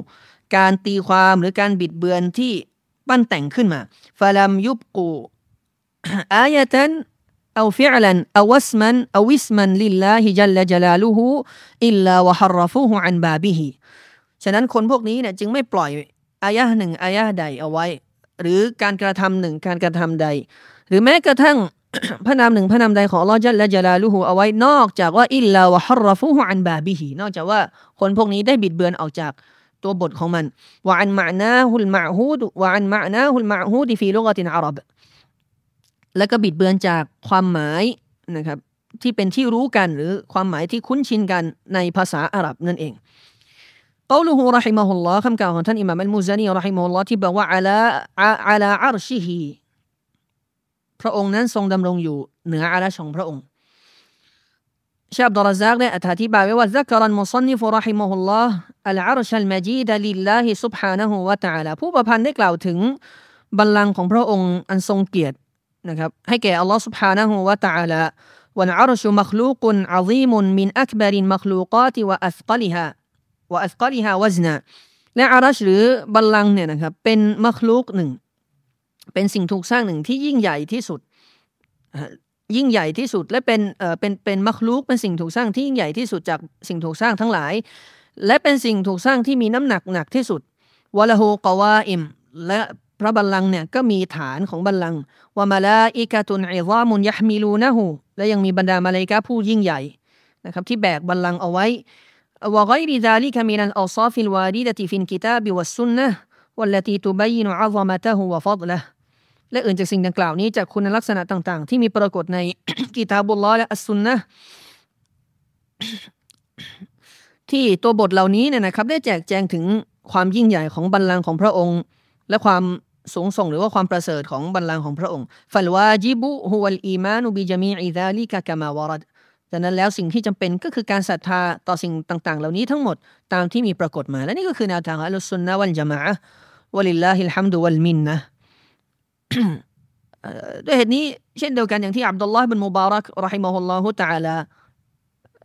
Speaker 1: การตีความหรือการบิดเบือนที่ปั้นแต่งขึ้นมาฟาลัมยุบกูอายะตันเอาฟิลันเอาวัสมันเอาวิสมันลิลลาฮิจัลลจลาลูฮูإلا وحرفوه عن بابه ฉะนั้นคนพวกนี้เนี่ยจึงไม่ปล่อยآية หนึ่ง آية ใดเอาไว้ หรือการกระทำหนึ่งการกระทำใด หรือแม้กระทั่ง พระนามหนึ่งพระนามใดของอัลลอฮ์ عز وجل جلاله เอาไว้นอกจากว่าإلا وحرفوه عن بابه นอกจากว่าคนพวกนี้ได้บิดเบือนออกจากตัวบทของมันوعن معناه المعهود وعن معناه المعهود في لغة العرب และก็บิดเบือนจากความหมายนะครับที่เป็นที่รู้กันหรือความหมายที่คุ้นชินกันในภาษาอาหรับนั่นเองกล่าวของ رحمه الله คำกล่าวของท่านอิหม่ามอัลมุซานี رحمه الله ที่บอกว่าعال على عرشه พระองค์นั้นทรงดำรงอยู่เหนือعرش ของพระองค์เชคอับดุรร็อซซากได้อธิบายไว้ว่าذكر المصنف رحمه الله العرش المجيد لله سبحانه وتعالى ผู้ประพันธ์ได้กล่าวถึงบัลลังก์ของพระองค์อันทรงเกียรตินะครับให้แก่อัลลอฮ์ซุบฮานะฮูวะตะอาลาวันอารชุมักลูกุนอาซีมุนมินอักบารินมักลูกาติวะอัสกลิฮะวะอัสกลิฮะวะซนาและอารัชหรือบัลลังก์เนี่ยนะครับเป็นมักลูกหนึ่ง เป็นสิ่งถูกสร้างหนึ่งที่ยิ่งใหญ่ที่สุด ยิ่งใหญ่ที่สุดและเป็นเอ่อเป็นเป็นมัคลูกเป็นสิ่งถูกสร้างที่ยิ่งใหญ่ที่สุดจากสิ่งถูกสร้างทั้งหลาย และเป็นสิ่งถูกสร้างที่มีน้ำหนักหนักที่สุดวะละฮูกวาอิมและ พระบัลลังก์เนี่ยก็มีฐานของบัลลังก์ว่ามาลาอิกาตุนอิซามุนยะมิลูนะฮูและยังมีบรรดามาเลกาผู้ยิ่งใหญ่นะครับที่แบกบัลลังก์เอาไว้ وغير ذلك من الأوصاف الواردة في الكتاب والسنة والتي تبين عظمته وفضله และอื่นจากสิ่งดังกล่าวนี้จากคุณลักษณะต่าง ๆ ที่มีปรากฏในกิตาบุลลอและอัสซุนนะที่ตัวบทเหล่านี้เนี่ยนะครับ ได้แจกแจงถึงความยิ่งใหญ่ของบัลลังก์ของพระองค์ และความสูงส่งหรือว่าความประเสริฐของบัลลังก์ของพระองค์ฟัลวาจิบุฮุวัลอีมานุบิจามีอิดาลิกะกามาวรัดดังนั้นแล้วสิ่งที่จำเป็นก็คือการศรัทธาต่อสิ่งต่างๆ เหล่านี้ทั้งหมดตามที่มีปรากฏมา และนี่ก็คือแนวทางอัลลอฮฺสุนนะวัลจามะวะลิลลาฮิลฮัมดุวัลมินนะ ด้วยเหตุนี้เช่นเดียวกันอย่างที่อับดุลลอฮ์บินมุบารักรอฮิมะฮุลลอฮุตะอาลา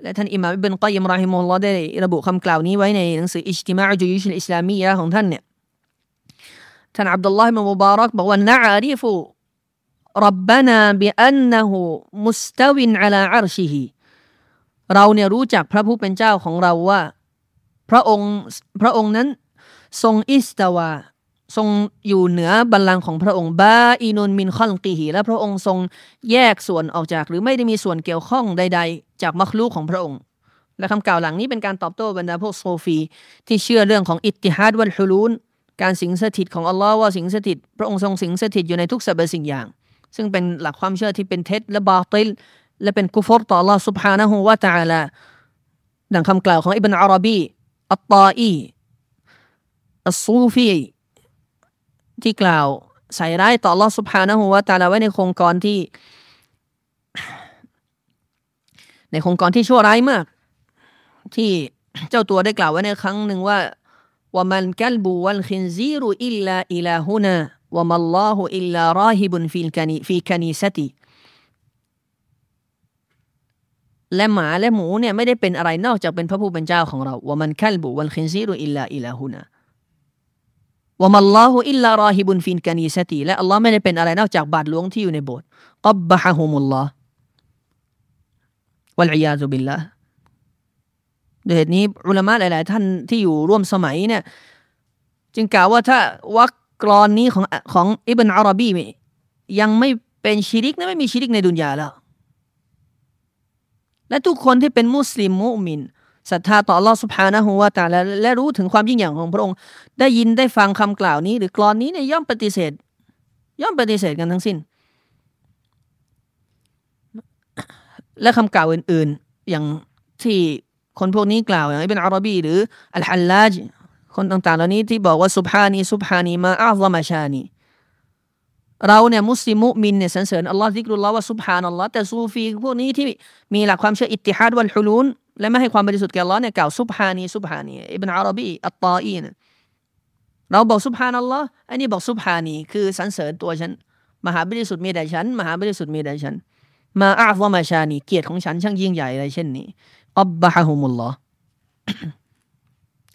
Speaker 1: และท่านอิมามอิบนกัยมรอฮิมุลลอฮ์ได้ระบุคำกล่าวนี้ไว้ในหนังสืออิจติมาจุยุชอิสลามียะของท่านเนี่ยท่านอับดุลลอฮ์บินมุบารักบอกว่านะอาริฟุ ربنا بأنه مستو على عرشه เราเนี่ยรู้จักพระผู้เป็นเจ้าของเราว่า พระองค์พระองค์นั้น ทรงอิสตาวา ทรงอยู่เหนือบัลลังก์ของพระองค์บาอินุนมินคอนกีฮีและพระองค์ทรงแยกส่วนออกจาก หรือไม่ได้มีส่วนเกี่ยวข้องใด ๆ จากมัคลูกของพระองค์ และคำกล่าวหลังนี้เป็นการตอบโต้บรรดาพวกโซฟี ที่เชื่อเรื่องของอิทติฮัดวัลฮุลูนการสิงสถิตของอัลลอฮ์ว่าสิงสถิต พระองค์ทรงสิงสถิตอยู่ในทุกสรรพสิ่งอย่าง ซึ่งเป็นหลักความเชื่อที่เป็นเท็จและบาติลและเป็นกุฟรต่อ Allah سبحانه และ تعالى ดังคำกล่าวของอิบนอาราบีอัตตาอีอัสซูฟี ที่กล่าวใส่ร้ายต่ออัลลอฮ์ سبحانه وتعالى ไว้ในโคลงกลอนที่ ในโคลงกลอนที่ชั่วร้ายมาก ที่เจ้าตัวได้กล่าวไว้ในครั้งหนึ่งว่า وما الكلب والخنزير إلا إلهنا وما الله إلا راهب في الك في كنيسة และหมาและหมูเนี่ยไม่ได้เป็นอะไรนอกจากเป็นพระผู้เป็นเจ้าของเราوما الكلب والخنزير إلا إلهنا ว่ามัลลอฮุอิลลารอฮิบุนฟินกานีสติและอัลลอฮ์ไม่ได้เป็นอะไรนอกจากบาดหลวงที่อยู่ในโบสถ์กับบะฮะฮุมุลลอฮ์วัลอียาซุบิลละด้วยเหตุนี้อุลามะหลาย ๆ ท่านที่อยู่ร่วมสมัยเนี่ยจึงกล่าวว่าถ้าวักกรอนนี้ของของอิบนอาราบียังไม่เป็นชิริกนะไม่มีชิริกในดุนยาแล้ว และทุกคนที่เป็นมุสลิมมุมิน ศรัทธาต่อลอสุภานะฮูวาตาและและรู้ถึงความยิ่งใหญ่ของพระองค์ ได้ยินได้ฟังคำกล่าวนี้ หรือกรอนนี้เนี่ยย่อมปฏิเสธ ย่อมปฏิเสธกันทั้งสิ้น และคำกล่าวอื่น ๆ อย่างที่คนพวกนี้กล่าวอย่างเป็นอารบีหรืออัลฮัลลาจคนต่างๆเหล่านี้ที่บอกว่าสุบฮานีสุบฮานีมาอัลลอมาชานีเราเนี่ยมุสลิมมุมินเนี่ยสรรเสริญอัลลอฮ์ซิกรุลลอฮ์ว่าสุบฮานอัลลอฮ์แต่ซูฟีพวกนี้ที่มีหลักความเชื่ออิทติฮัดวัลฮุลูนและไม่ให้ความบริสุทธิ์แก่อัลลอฮ์เนี่ยกล่าวสุบฮานีสุบฮานีอิบนอาราบีอัตตาอีนเราบอกสุบฮานัลลอฮ์อันนี้บอกสุบฮานีคือสรรเสริญตัวฉันมหาบริสุทธิ์มีแต่ฉันมหาบริสุทธิ์มีแต่ฉันมาอาฟวมาชานีเกียรติของฉันช่างยิ่งใหญ่อะไรเช่นนี้อับบะฮะฮุมุลลอฮ์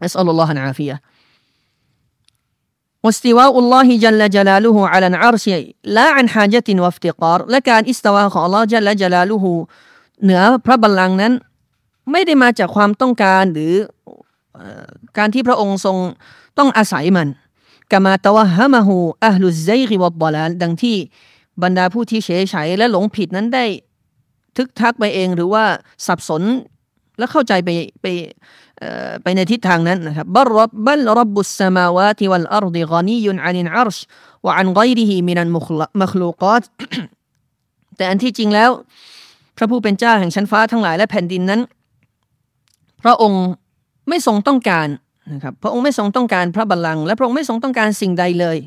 Speaker 1: อัสอัลลอฮ์อันอาฟียะ واستواء الله جل جلاله على العرش لا عن حاجة وافتقار และการอิสตาวาของ Allah จัลละจลาลูฮูเหนือพระบัลลังก์นั้น ไม่ได้มาจากความต้องการหรือการที่พระองค์ทรงต้องอาศัยมันกามาตวะฮะมะฮูอัลลุไซริวับบลาลดังที่บรรดาผู้ที่เฉยฉยและหลงผิดนั้นได้ทึกทักไปเองหรือว่าสับสนและเข้าใจไปไปไปในทิศทางนั้นนะครับบัลรับบัลรับบุสสมาวาติวัลอัรดิกานียุนอานินอารชวะอันไกริฮิมินันมุคลูกาตแต่อันที่จริงแล้ว พระผู้เป็นเจ้าแห่งชั้นฟ้าทั้งหลายและแผ่นดินนั้น พระองค์ไม่ทรงต้องการนะครับพระองค์ไม่ทรงต้องการพระบัลลังก์และพระองค์ไม่ทรงต้องการสิ่งใดเลย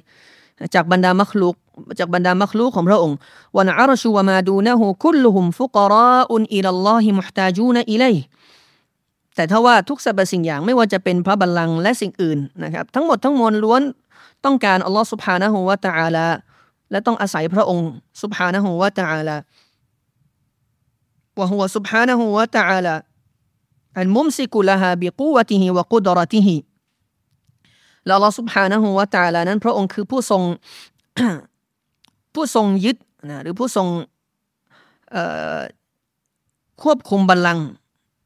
Speaker 1: จากบรรดามัคลุกจากบรรดามัคลุกของพระองค์วันอารชูวะมาดูนะฮูคุลลุฮุมฟุกราอุนอิลลอฮิมุฮตาจูนอิเลยแต่ถ้าว่าทุกสรรพสิ่งอย่างไม่ว่าจะเป็นพระบัลลังก์และสิ่งอื่นนะครับ ทั้งหมดทั้งมวลล้วนต้องการอัลลอฮ์สุบฮานะฮูวะตะอาลาและต้องอาศัยพระองค์สุบฮานะฮูวะตะอาลาวะฮุวสุบฮานะฮูวะตะอาลา อันมุมซิกุลฮาบิกูวะติฮิวะกุดรติฮิละอัลอสุบฮานะฮูวะตะอาลานั้น พระองค์คือผู้ทรงผู้ทรงยึดนะหรือผู้ทรงควบคุมบัลลังก์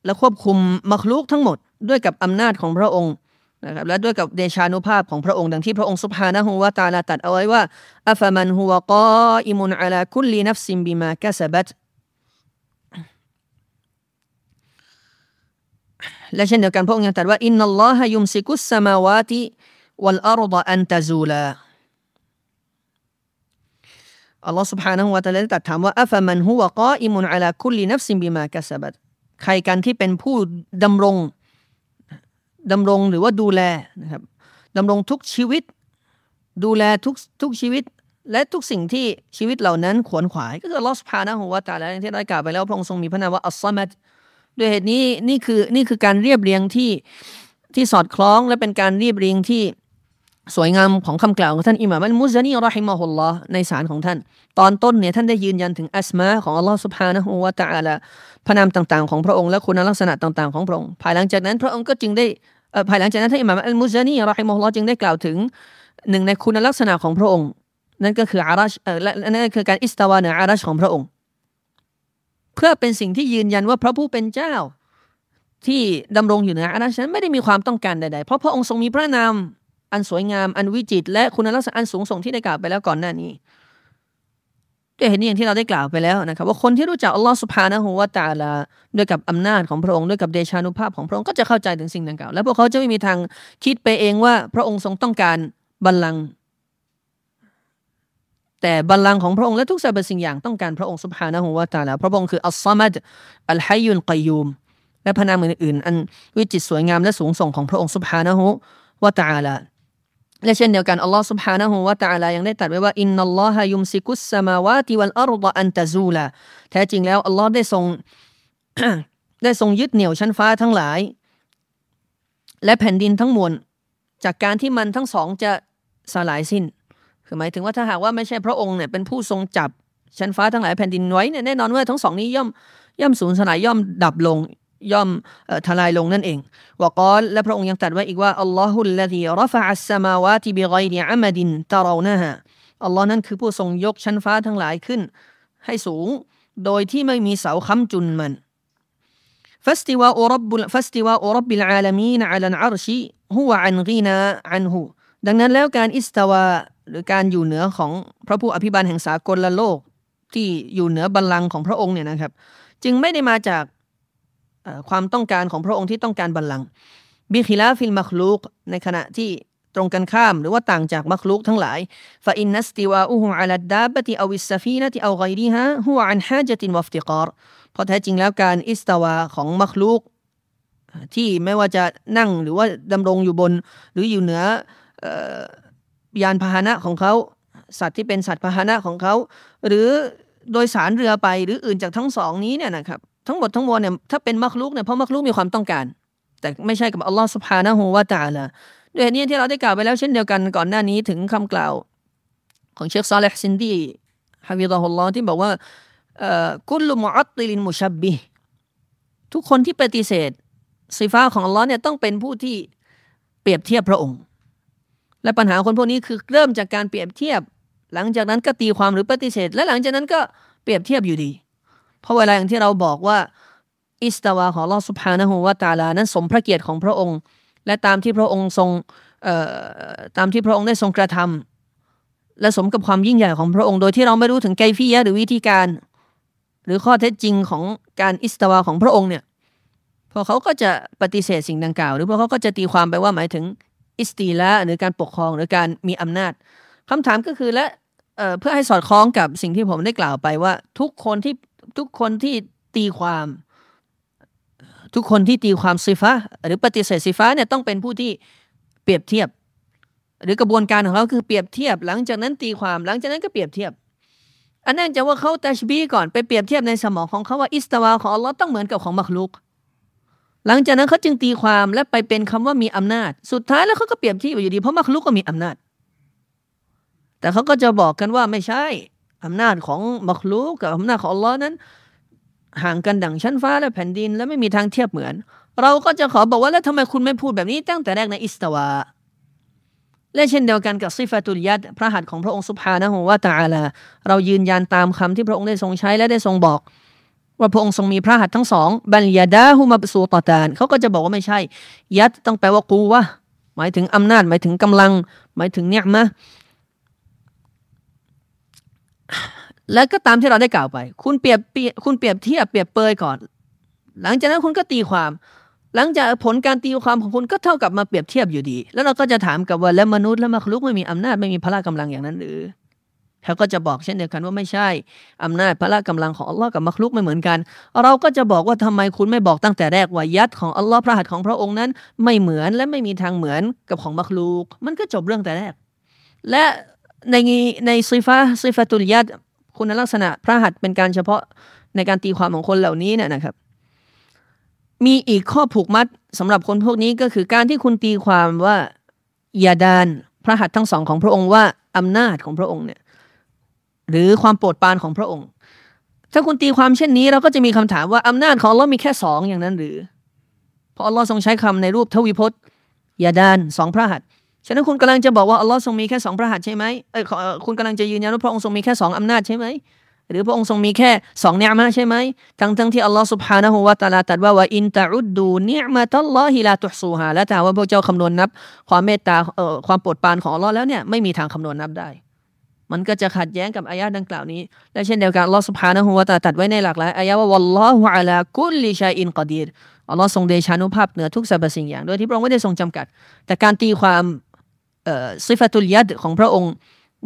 Speaker 1: และควบคุมมัคลุกทั้งหมด ด้วยกับอำนาจของพระองค์นะครับและด้วยกับเดชานุภาพของพระองค์ดังที่พระองค์สุภานะฮูวาตาลาตัดเอาไว้ว่าอัฟมันฮุวกาอิมุนอัลาคุลลีนัฟซิมบิมากะสบัต และเช่นเดียวกันพระองค์ยังตรัสว่าอินนัลลอฮะยุมซิกุสสมาวาติวัลอาร์ดอันตะซูลาอัลลอฮ์ سبحانه และ تعالى ตรัสถามว่าอัฟมันฮุวกาอิมุนอัลาคุลลีนัฟซิมบิมากะสบัตใครกันที่เป็นผู้ดำรงดำรงหรือว่าดูแลนะครับดำรงทุกชีวิต ดูแลทุกทุกชีวิต และทุกสิ่งที่ชีวิตเหล่านั้นขวนขวาย ก็คือลอสพานะหัวตาแล้วที่ได้กล่าวไปแล้วพระองค์ทรงมีพระนามว่าอัลซามัด ด้วยเหตุนี้นี่คือนี่คือการเรียบเรียงที่ที่สอดคล้องและเป็นการเรียบเรียงที่สวยงามของคำกล่าวของท่านอิหม่ามอัลมุซานีรอฮิมะฮุลลอฮ์ในสารของท่าน ตอนต้นเนี่ยท่านได้ยืนยันถึงอัสมาของอัลลอฮ์สุบฮานะฮูวะตะอาลาพระนามต่างๆของพระองค์และคุณลักษณะต่างๆของพระองค์ภายหลังจากนั้นพระองค์ก็จึงได้ภายหลังจากนั้นท่านอิหม่ามอัลมุซานีรอฮิมะฮุลลอฮ์จึงได้กล่าวถึงหนึ่งในคุณลักษณะของพระองค์ นั่นก็คืออารัชและนั่นก็คือการอิสตาวาในอารัชของพระองค์ เพื่อเป็นสิ่งที่ยืนยันว่าพระผู้เป็นเจ้า ที่ดำรงอยู่เหนืออารัชนั้นไม่ได้มีความต้องการใดๆ เพราะพระองค์ทรงมีพระนามอันสวยงามอันวิจิต และคุณลักษณะอันสูงส่งที่ได้กล่าวไปแล้วก่อนหน้านี้ด้วยเหตุนี้อย่างที่เราได้กล่าวไปแล้วนะครับ ว่าคนที่รู้จักอัลลอฮฺสุภานะฮูวาตาลาด้วยกับอำนาจของพระองค์ด้วยกับเดชานุภาพของพระองค์ก็จะเข้าใจถึงสิ่งดังกล่าวและพวกเขาจะไม่มีทางคิดไปเองว่าพระองค์ทรงต้องการบัลลังก์ แต่บัลลังก์ของพระองค์และทุกสรรพสิ่งอย่างต้องการพระองค์สุภานะฮูวาตาลาพระองค์คืออัลซามัดอัลฮัยุนกยูมและพระนามอื่นๆอันวิจิตสวยงามและสูงส่งของพระองค์สุภานะฮูวาตาลาและเช่นเดียวกันอัลลอฮ์ سبحانه และ تعالى ยังได้ตรัสไว้ว่าอินนัลลอฮะยุมซิกุสสมาวาติวัลอัรฎอันตะซูลาแท้จริงแล้วอัลลอฮ์ได้ทรงได้ทรงยึดเหนี่ยวชั้นฟ้าทั้งหลาย และแผ่นดินทั้งมวลจากการที่มันทั้งสองจะสลายสิ้น คือหมายถึงว่าถ้าหากว่าไม่ใช่พระองค์เนี่ยเป็นผู้ทรงจับชั้นฟ้าทั้งหลายแผ่นดินไว้เนี่ยแน่นอนว่าทั้งสองนี้ย่อมย่อมสูญสลายย่อมดับลงย่อมทลายลงนั่นเองوقال และพระองค์ยังตรัสไว้อีกว่าالله الذي رفع السماوات بغير عمد ترونها อัลลอฮ์นั้นคือผู้ทรงยกชั้นฟ้าทั้งหลายขึ้น ให้สูงโดยที่ไม่มีเสาค้ำจุนมันفاستواء رب فاستواء رب العالمين على العرش هو عن غنى عنه ดังนั้นแล้วการ استواء หรือการอยู่เหนือของพระผู้อภิบาลแห่งสากลโลกที่อยู่เหนือบัลลังก์ของพระองค์เนี่ยนะครับ จึงไม่ได้มาจากความต้องการของพระองค์ที่ต้องการบัลลังก์بخلاف المخلوق ในขณะที่ตรงกันข้ามหรือว่าต่างจากمخلوق ทั้งหลาย فإن استواءه على الدابة أو السفينة أو غيرها هو عن حاجة وافتقار เพราะแท้จริงแล้วการ استواء ของ مخلوقที่ไม่ว่าจะนั่งหรือว่าดำรงอยู่บน หรืออยู่เหนือ ยานพาหนะของเขาสัตว์ที่เป็นสัตว์พาหนะของเขาหรือโดยสารเรือไปหรืออื่นจากทั้งสองนี้เนี่ยนะครับทั้งหมดทั้งมวลเนี่ยถ้าเป็นมักลุกเนี่ยเพราะมักลุกมีความต้องการ แต่ไม่ใช่กับอัลลอฮฺสุบฮานะฮูวาตาละด้วยเนี้ที่เราได้กล่าวไปแล้วเช่นเดียวกันก่อนหน้านี้ถึงคำกล่าวของเชคซาเลห์ซินดีฮะวิดะฮุลลอฮ์ที่บอกว่ากุลมุอัตติลินมุชับบีทุกคนที่ปฏิเสธสีฟ้าของอัลลอฮ์เนี่ยต้องเป็นผู้ที่เปรียบเทียบพระองค์ และปัญหาคนพวกนี้คือเริ่มจากการเปรียบเทียบ หลังจากนั้นก็ตีความหรือปฏิเสธ และหลังจากนั้นก็เปรียบเทียบอยู่ดี เพราะเวลาอย่างที่เราบอกว่าอิสตาวาของลอสุภานะฮูวาตาลานั้นสมพระเกียรติของพระองค์ และตามที่พระองค์ทรงตามที่พระองค์ได้ทรงกระทำและสมกับความยิ่งใหญ่ของพระองค์ โดยที่เราไม่รู้ถึงไกฟียะหรือวิธีการ หรือข้อเท็จจริงของการอิสตาวาของพระองค์เนี่ยพอเขาก็จะปฏิเสธสิ่งดังกล่าว หรือพอเขาก็จะตีความไปว่าหมายถึง อิสตีละหรือการปกครองหรือการมีอำนาจคำถามก็คือและเพื่อให้สอดคล้องกับสิ่งที่ผมได้กล่าวไปว่า ทุกคนที่ทุกคนที่ตีความ ทุกคนที่ตีความซีฟ้าหรือปฏิเสธซีฟ้าเนี่ยต้องเป็นผู้ที่เปรียบเทียบ หรือกระบวนการของเขาคือเปรียบเทียบ หลังจากนั้นตีความหลังจากนั้นก็เปรียบเทียบอันนั้นจะว่าเขาตัชบีก่อนไปเปรียบเทียบในสมองของเขาว่าอิสตาวาของอัลลอฮ์ต้องเหมือนกับของมักลุก หลังจากนั้นเขาจึงตีความและไปเป็นคำว่ามีอำนาจ สุดท้ายแล้วเขาก็เปรียบเทียบอยู่ดี เพราะมักลุกก็มีอำนาจ แต่เขาก็จะบอกกันว่าไม่ใช่อำนาจของมักลูกกับอำนาจของอัลลอฮ์นั้น ห่างกันดั่งชั้นฟ้าและแผ่นดิน และไม่มีทางเทียบเหมือน เราก็จะขอบอกว่าแล้วทำไมคุณไม่พูดแบบนี้ตั้งแต่แรกในอิสตาวาและเช่นเดียวกันกับซิฟาตุลยัดพระหัตถ์ของพระองค์สุภานะฮวาตาลาเรายืนยันตามคำที่พระองค์ได้ทรงใช้และได้ทรงบอก ว่าพระองค์ทรงมีพระหัตถ์ทั้งสองบัลยาดาฮุมาสูตตานเขาก็จะบอกว่าไม่ใช่ ยัดต้องแปลว่ากูวะหมายถึงอำนาจ หมายถึงกำลัง หมายถึงเนี่ยมะและก็ตามที่เราได้กล่าวไป คุณเปรียบคุณเปรียบเทียบเปรียบเปยก่อน หลังจากนั้นคุณก็ตีความ หลังจากผลการตีความของคุณก็เท่ากับมาเปรียบเทียบอยู่ดี แล้วเราก็จะถามกับว่าแล้วมนุษย์และมรลุกไม่มีอำนาจไม่มีพละกำลังอย่างนั้นหรือ เขาก็จะบอกเช่นเดียวกันว่าไม่ใช่อำนาจพละกำลังของอัลลอฮ์กับมักลุกไม่เหมือนกัน เราก็จะบอกว่าทำไมคุณไม่บอกตั้งแต่แรกว่ายัดของอัลลอฮ์พระหัตถ์ของพระองค์นั้น ไม่เหมือนและไม่มีทางเหมือนกับของมักลุก มันก็จบเรื่องแต่แรก และในในซีฟาซีฟาตุลยัดคุณลักษณะพระหัตถ์เป็นการเฉพาะในการตีความของคนเหล่านี้เนี่ยนะครับ มีอีกข้อผูกมัดสำหรับคนพวกนี้ก็คือการที่คุณตีความว่ายาดานพระหัตถ์ทั้งสองของพระองค์ว่าอำนาจของพระองค์เนี่ย หรือความโปรดปรานของพระองค์ ถ้าคุณตีความเช่นนี้เราก็จะมีคำถามว่าอำนาจของเรามีแค่สองอย่างนั้นหรือ เพราะอัลลอฮ์ทรงใช้คำในรูปทวิพจน์ยาดานสองพระหัตฉะนั้นคุณกำลังจะบอกว่าอัลลอฮ์ทรงมีแค่สองพระหัตใช่ไหมเออคุณกำลังจะยืนยันว่าพระองค์ทรงมีแค่สองอำนาจใช่ไหมหรือพระองค์ทรงมีแค่สองเนื้อมาใช่ไหมทั้งทั้งที่อัลลอฮ์สุบฮานะฮูวาตาลาตัสว่าว่าอินตะอุดดูเนื้อมาตัลลอฮิลาตุสูฮาและถ้าว่าพวกเจ้าคำนวณนับ ความเมตตาเอ่อความโปรดปรานของอัลลอฮ์แล้วเนี่ยไม่มีทางคำนวณนับได้ มันก็จะขัดแย้งกับอายะดังกล่าวนี้ และเช่นเดียวกันอัลลอฮฺสุบฮานะฮูวะตาตัดไว้ในหลักหลายอายะว่าวัลลอฮฺอัลากุลลิชัยอินกอดีรอัลลอฮ์ทรงเดชานุภาพเหนือทุกสรรพสิ่งอย่างโดยที่พระองค์ไม่ได้ทรงจำกัด แต่การตีความซิฟัตุลยัดของพระองค์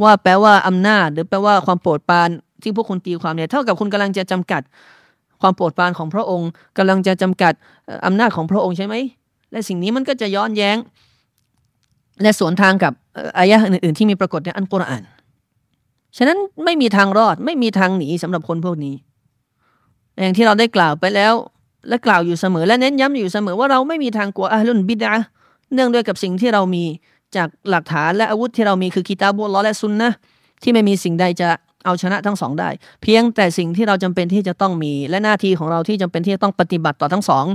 Speaker 1: ว่าแปลว่าอำนาจ หรือแปลว่าความโปรดปรานที่พวกคุณตีความเนี่ยเท่ากับคุณกำลังจะจำกัด ความโปรดปรานของพระองค์ กำลังจะจำกัดอำนาจของพระองค์ใช่ไหมและสิ่งนี้มันก็จะย้อนแย้ง และสวนทางกับอายะห์อื่นๆที่มีปรากฏในอันกุรอาน ฉะนั้นไม่มีทางรอดไม่มีทางหนีสำหรับคนพวกนี้ อย่างที่เราได้กล่าวไปแล้ว และกล่าวอยู่เสมอ และเน้นย้ำอยู่เสมอว่าเราไม่มีทางกลัวอาลุนบิดาเนื่องด้วยกับสิ่งที่เรามีจากหลักฐานและอาวุธที่เรามีคือกิตาบุลลอและซุนนะที่ไม่มีสิ่งใดจะเอาชนะทั้งสองได้ เพียงแต่สิ่งที่เราจำเป็นที่จะต้องมี และหน้าที่ของเราที่จำเป็นที่จะต้องปฏิบัติต่อทั้งสอง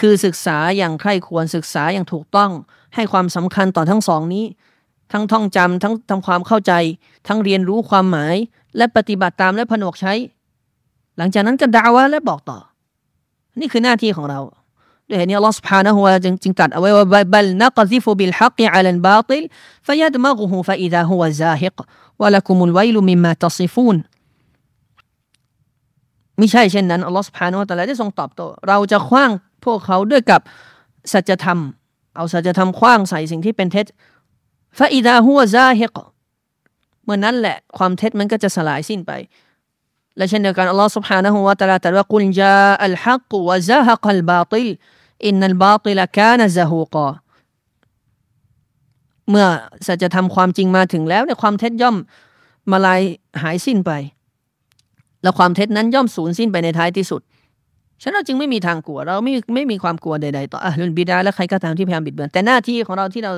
Speaker 1: คือศึกษาอย่างใคร่ควรศึกษาอย่างถูกต้อง ให้ความสำคัญต่อทั้งสองนี้ ทั้งท่องจำทั้งทำความเข้าใจ ทั้งเรียนรู้ความหมาย และปฏิบัติตามและผนวกใช้ หลังจากนั้นก็ด่าวะและบอกต่อ นี่คือหน้าที่ของเราด้วยเหตุนี้อัลลอฮฺ سبحانه และจึงจึงตัดเอาไว้ว่าบัลนักซิฟุบิลฮักอัลลบาติลฟยัดมะกุฮูฟะอิดะฮุวะซาฮิกวะละกุมุลไวลุมิมมาตัซิฟูนไม่ใช่เช่นนั้นอัลลอฮฺ سبحانه และ تعالى ได้ทรงตอบโต้เราจะคว้างพวกเขาด้วยกับสัจธรรม เอาสัจธรรมคว้างใส่สิ่งที่เป็นเท็จ ฟาอิดาหัวซาฮิกเมื่อนั้นแหละความเท็จมันก็จะสลายสิ้นไป และเช่นเดียวกันอัลลอฮ์ سبحانه และ تعالى ตรัสว่ากุลจาอัลฮักวะซาฮกัลบาติลอินนัลบาติลกานซะฮูกาเมื่อสัจธรรมความจริงมาถึงแล้วเนี่ยความเท็จย่อมมาลายหายสิ้นไป และความเท็จนั้นย่อมสูญสิ้นไปในท้ายที่สุด ฉะนั้นเราจึงไม่มีทางกลัว เราไม่ไม่มีความกลัวใดๆต่อأهل البدعة และใครก็ตามที่พยายามบิดเบือน แต่หน้าที่ของเราที่เรา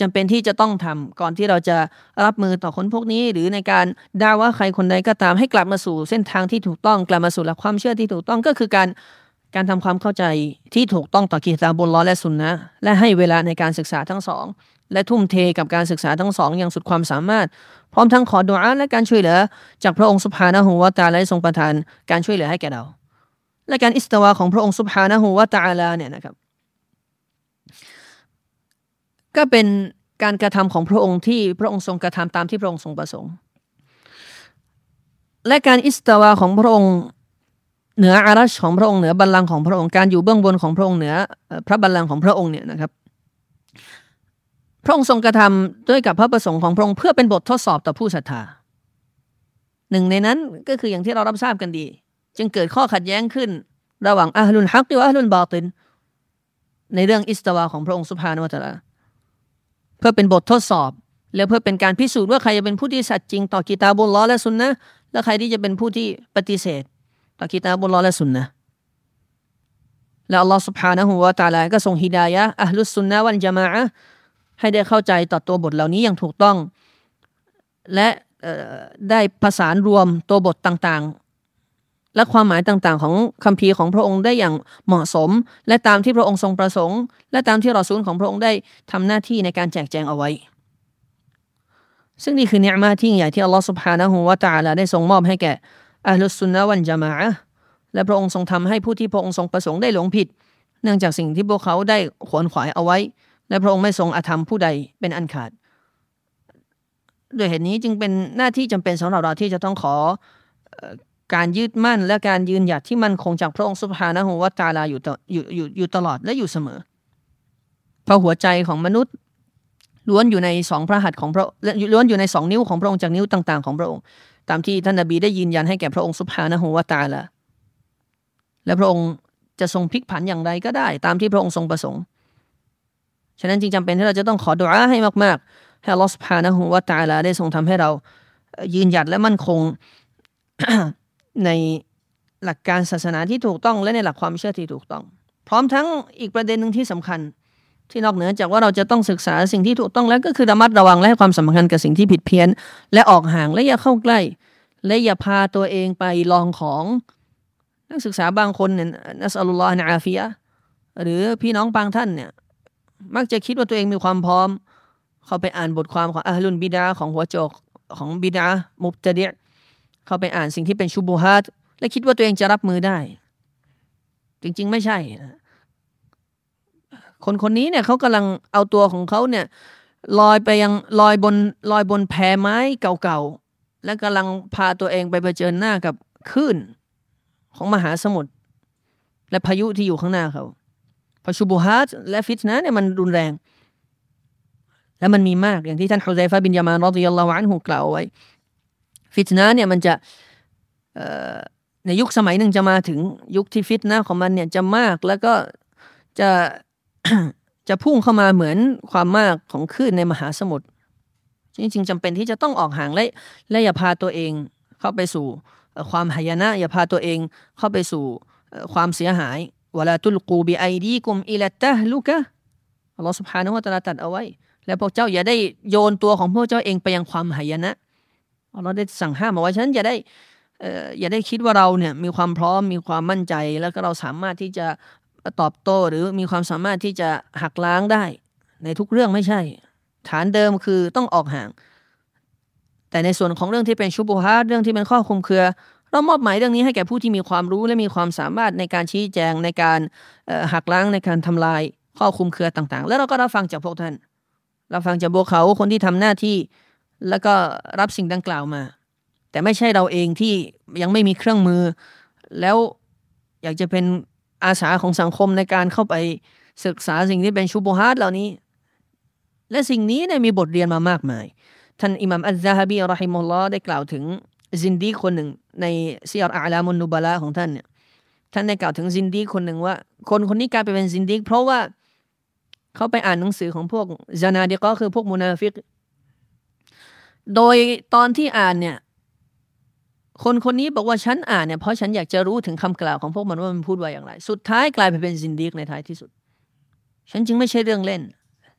Speaker 1: จำเป็นที่จะต้องทำก่อนที่เราจะรับมือต่อคนพวกนี้ หรือในการด่าว่าใครคนใดก็ตามให้กลับมาสู่เส้นทางที่ถูกต้องกลับมาสู่หลักความเชื่อที่ถูกต้องก็คือการการทำความเข้าใจที่ถูกต้องต่อกิตาบุลลอและสุนนะและให้เวลาในการศึกษาทั้งสอง และทุ่มเทกับการศึกษาทั้งสองอย่างสุดความสามารถ พร้อมทั้งขอดุอาและการช่วยเหลือ จากพระองค์สุภานะฮูวตาและทรงประทานการช่วยเหลือให้แก่เรา และการอิสตาวาของพระองค์สุบฮานะฮูวะตาลาเนี่ยนะครับ ก็เป็นการกระทำของพระองค์ที่พระองค์ทรงกระทำตามที่พระองค์ทรงประสงค์ และการอิสตาวาของพระองค์เหนืออารัชของพระองค์เหนือบัลลังก์ของพระองค์การอยู่เบื้องบนของพระองค์เหนือพระบัลลังก์ของพระองค์เนี่ยนะครับ พระองค์ทรงกระทำด้วยกับพระประสงค์ของพระองค์เพื่อเป็นบททดสอบต่อผู้ศรัทธาหนึ่งในนั้นก็คืออย่างที่เรารับทราบกันดี จึงเกิดข้อขัดแย้งขึ้น ระหว่างอัลลุนฮักและอัลลุนบาติน ในเรื่องอิสตาวาของพระองค์สุภาโนตละเพื่อเป็นบททดสอบ และเพื่อเป็นการพิสูจน์ว่าใครจะเป็นผู้ที่สัตย์จริง ต่อกิตาบุลลอและสุนนะและใครที่จะเป็นผู้ที่ปฏิเสธ ต่อกิตาบุลลอและสุนนะและอัลลอฮฺสุบฮานะฮูวาตาลาก็ทรงฮิดายะอัลลุสุนนะวันจามะให้ได้เข้าใจต่อตัวบทเหล่านี้อย่างถูกต้อง และได้ผสานรวมตัวบทต่าง และความหมายต่างๆ ของคัมภีร์ของพระองค์ได้อย่างเหมาะสม และตามที่พระองค์ทรงประสงค์ และตามที่รอซูลของพระองค์ได้ทำหน้าที่ในการแจกแจงเอาไว้ ซึ่งนี่คือเนื้อมาที่ใหญ่ที่อัลลอฮฺสุบฮานะฮูวาตาลาได้ทรงมอบให้แก่อัลลอฮฺสุนนะวันจามะและพระองค์ทรงทำให้ผู้ที่พระองค์ทรงประสงค์ได้หลงผิด เนื่องจากสิ่งที่พวกเขาได้ขวนขวายเอาไว้ และพระองค์ไม่ทรงอธรรมผู้ใดเป็นอันขาดด้วยเหตุนี้จึงเป็นหน้าที่จำเป็นสำหรับเราที่จะต้องขอ การยืดมั่นและการยืนหยัดที่มั่นคงจากพระองค์สุภานะฮวตาลาอยู่อยู่อยู่อยู่ตลอดและอยู่เสมอ เพราะหัวใจของมนุษย์ล้วนอยู่ในสองพระหัตถ์ของพระล้วนอยู่ในสองนิ้วของพระองค์จากนิ้วต่าง ๆ ของพระองค์ ตามที่ท่านนบีได้ยืนยันให้แก่พระองค์สุภานะฮวตาลาและพระองค์จะทรงพลิกผันอย่างไรก็ได้ ตามที่พระองค์ทรงประสงค์ ฉะนั้นจึงจำเป็นที่เราจะต้องขอดุอาให้มากๆให้ลอสพานะฮูวาตาลาได้ทรงทำให้เรา ยืนหยัดและมั่นคง ในหลักการศาสนาที่ถูกต้องและในหลักความเชื่อที่ถูกต้อง พร้อมทั้งอีกประเด็นหนึ่งที่สำคัญ ที่นอกเหนือจากว่าเราจะต้องศึกษาสิ่งที่ถูกต้องแล้วก็คือระมัดระวังและให้ความสำคัญกับสิ่งที่ผิดเพี้ยน และออกห่างและอย่าเข้าใกล้ และอย่าพาตัวเองไปลองของ นักศึกษาบางคนเนี่ยนัสอัลลอฮฺนอาฟียะหรือพี่น้องบางท่านเนี่ยมักจะคิดว่าตัวเองมีความพร้อม เขาไปอ่านบทความของอัลลุนบิดาของหัวโจกของบิดามุบตะเดีย เขาไปอ่านสิ่งที่เป็นชูบูฮัดและคิดว่าตัวเองจะรับมือได้ จริง ๆ ไม่ใช่คนคนนี้เนี่ยเขากำลังเอาตัวของเขาเนี่ยลอยไปยังลอยบนลอยบนแพไม้เก่าๆและกำลังพาตัวเองไปเผชิญหน้ากับคลื่นของมหาสมุทรและพายุที่อยู่ข้างหน้าเขาพอชูบูฮัดและฟิตนะเนี่ยมันรุนแรง และมันมีมากอย่างที่ท่านฮุซัยฟะบินยามานรดิยัลลอฮุอันฮุกล่าวไว้ ฟิตนะเนี่ยมันจะในยุคสมัยหนึ่งจะมาถึงยุคที่ฟิตนะของมันเนี่ยจะมากแล้วก็จะจะพุ่งเข้ามาเหมือนความมากของคลื่นในมหาสมุทรจริงๆจำเป็นที่จะต้องออกห่างและและอย่าพาตัวเองเข้าไปสู่ความหายนะอย่าพาตัวเองเข้าไปสู่ความเสียหายวลาตุลกูบิไอดีกุมอิลตะลุกะอัลลอฮฺสุบฮานะฮุวาตะลาตัดเอาไว้ และพวกเจ้าอย่าได้โยนตัวของพวกเจ้าเองไปยังความหายนะ อัลลอฮ์ได้สั่งห้ามเอาไว้ฉะนั้นอย่าได้อย่าได้คิดว่าเราเนี่ยมีความพร้อมมีความมั่นใจแล้วก็เราสามารถที่จะตอบโต้หรือมีความสามารถที่จะหักล้างได้ ในทุกเรื่องไม่ใช่ ฐานเดิมคือต้องออกห่าง แต่ในส่วนของเรื่องที่เป็นชุบุฮาเรื่องที่เป็นข้อคุมเครือ เรามอบหมายเรื่องนี้ให้แก่ผู้ที่มีความรู้และมีความสามารถในการชี้แจงในการหักล้างในการทำลายข้อคุมเครือต่าง ๆ แล้วเราก็รับฟังจากพวกท่านเราฟังจากพวกเขาคนที่ทำหน้าที่ แล้วก็รับสิ่งดังกล่าวมา แต่ไม่ใช่เราเองที่ยังไม่มีเครื่องมือ แล้วอยากจะเป็นอาสาของสังคมในการเข้าไปศึกษาสิ่งที่เป็นชุบฮาตเหล่านี้ และสิ่งนี้เนี่ยมีบทเรียนมามากมาย ท่านอิหมัมอัลซาฮบีรอฮิมุลลอฮ์ได้กล่าวถึงซินดีคนหนึ่งในซีอัลอาลามุนนุบาลาของท่านเนี่ยท่านได้กล่าวถึงซินดีคนหนึ่งว่า คนคนนี้กลายไปเป็นซินดีเพราะว่าเขาไปอ่านหนังสือของพวกจานาดีก็คือพวกมุนาฟิก โดยตอนที่อ่านเนี่ย คนคนนี้บอกว่าฉันอ่านเนี่ยเพราะฉันอยากจะรู้ถึงคำกล่าวของพวกมันว่ามันพูดว่าอย่างไร สุดท้ายกลายไปเป็นซินดีในท้ายที่สุด ฉันจึงไม่ใช่เรื่องเล่น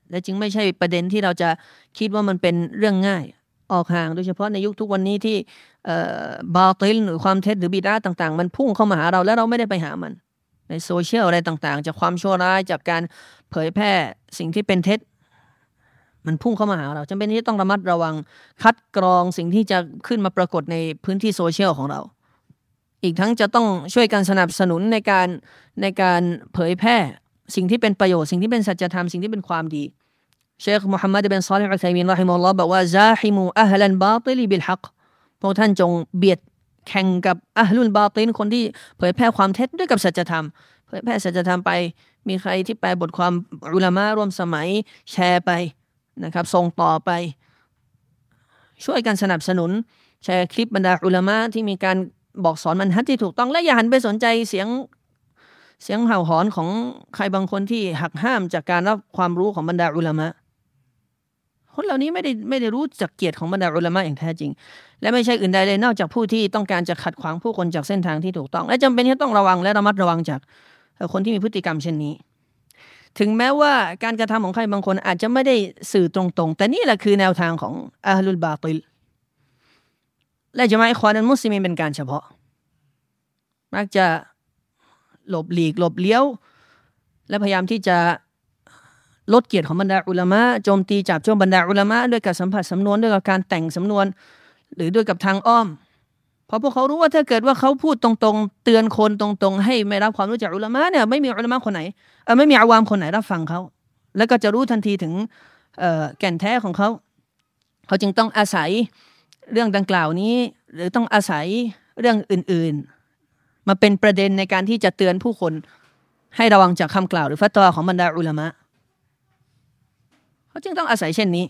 Speaker 1: และจึงไม่ใช่ประเด็นที่เราจะคิดว่ามันเป็นเรื่องง่าย ออกห่างโดยเฉพาะในยุคทุกวันนี้ที่บาติลหรือความเท็จหรือบิดาต่าง ๆ มันพุ่งเข้ามาหาเราแล้วเราไม่ได้ไปหามัน ในโซเชียลอะไรต่างๆ จากความชั่วร้ายจากการเผยแพร่สิ่งที่เป็นเท็จ มันพุ่งเข้ามาหาเราจำเป็นที่ต้องระมัดระวังคัดกรองสิ่งที่จะขึ้นมาปรากฏในพื้นที่โซเชียลของเรา อีกทั้งจะต้องช่วยกันสนับสนุนในการในการเผยแพร่สิ่งที่เป็นประโยชน์สิ่งที่เป็นสัจธรรมสิ่งที่เป็นความดีเชคมุฮัมมัดเป็นซอลิฮ์อัลไซมินรอฮิมุลลอฮ์บอกว่าซาฮิมูอัลลันบาติลีบิลฮักพวกท่านจงเบียดแข่งกับأهل الباطل คนที่เผยแพร่ความเท็จด้วยกับสัจธรรม เผยแพร่สัจธรรมไป มีใครที่แปลบทความอุลามะร่วมสมัยแชร์ไป นะครับส่งต่อไป ช่วยกันสนับสนุน แชร์คลิปบรรดาอุลามะที่มีการบอกสอนมันฮัดที่ถูกต้องและอย่าหันไปสนใจเสียงเสียงเห่าหอนของใครบางคนที่หักห้ามจากการรับความรู้ของบรรดาอุลามะคนเหล่านี้ไม่ได้ไม่ได้รู้จักเกียรติของบรรดาอุลามะอย่างแท้จริง และไม่ใช่อื่นใดเลยนอกจากผู้ที่ต้องการจะขัดขวางผู้คนจากเส้นทางที่ถูกต้อง และจำเป็นที่ต้องระวังและระมัดระวังจากคนที่มีพฤติกรรมเช่นนี้ ถึงแม้ว่าการกระทำของใครบางคนอาจจะไม่ได้สื่อตรงๆ แต่นี่แหละคือแนวทางของอาลุลบาติลและจะมาอิควานันมุสลิมเป็นการเฉพาะ มักจะหลบหลีกหลบเลี้ยว และพยายามที่จะลดเกียรติของบรรดาอุลามะโจมตีจับจ้วงบรรดาอุลามะด้วยการสัมผัสสำนวนด้วยกับการแต่งสำนวน หรือด้วยกับทางอ้อม เพราะพวกเขารู้ว่าถ้าเกิดว่าเขาพูดตรงๆ เตือนคนตรง ๆ ให้ไม่รับความรู้จากอุลามะเนี่ยไม่มีอุลามะคนไหนเออไม่มีอาวามคนไหนรับฟังเขาแล้วก็จะรู้ทันทีถึงแก่นแท้ของเขาเขาจึงต้องอาศัยเรื่องดังกล่าวนี้ หรือต้องอาศัยเรื่องอื่นๆ มาเป็นประเด็นในการที่จะเตือนผู้คนให้ระวังจากคำกล่าว หรือฟัตวาของบรรดาอุลามะเขาจึงต้องอาศัยเช่นนี้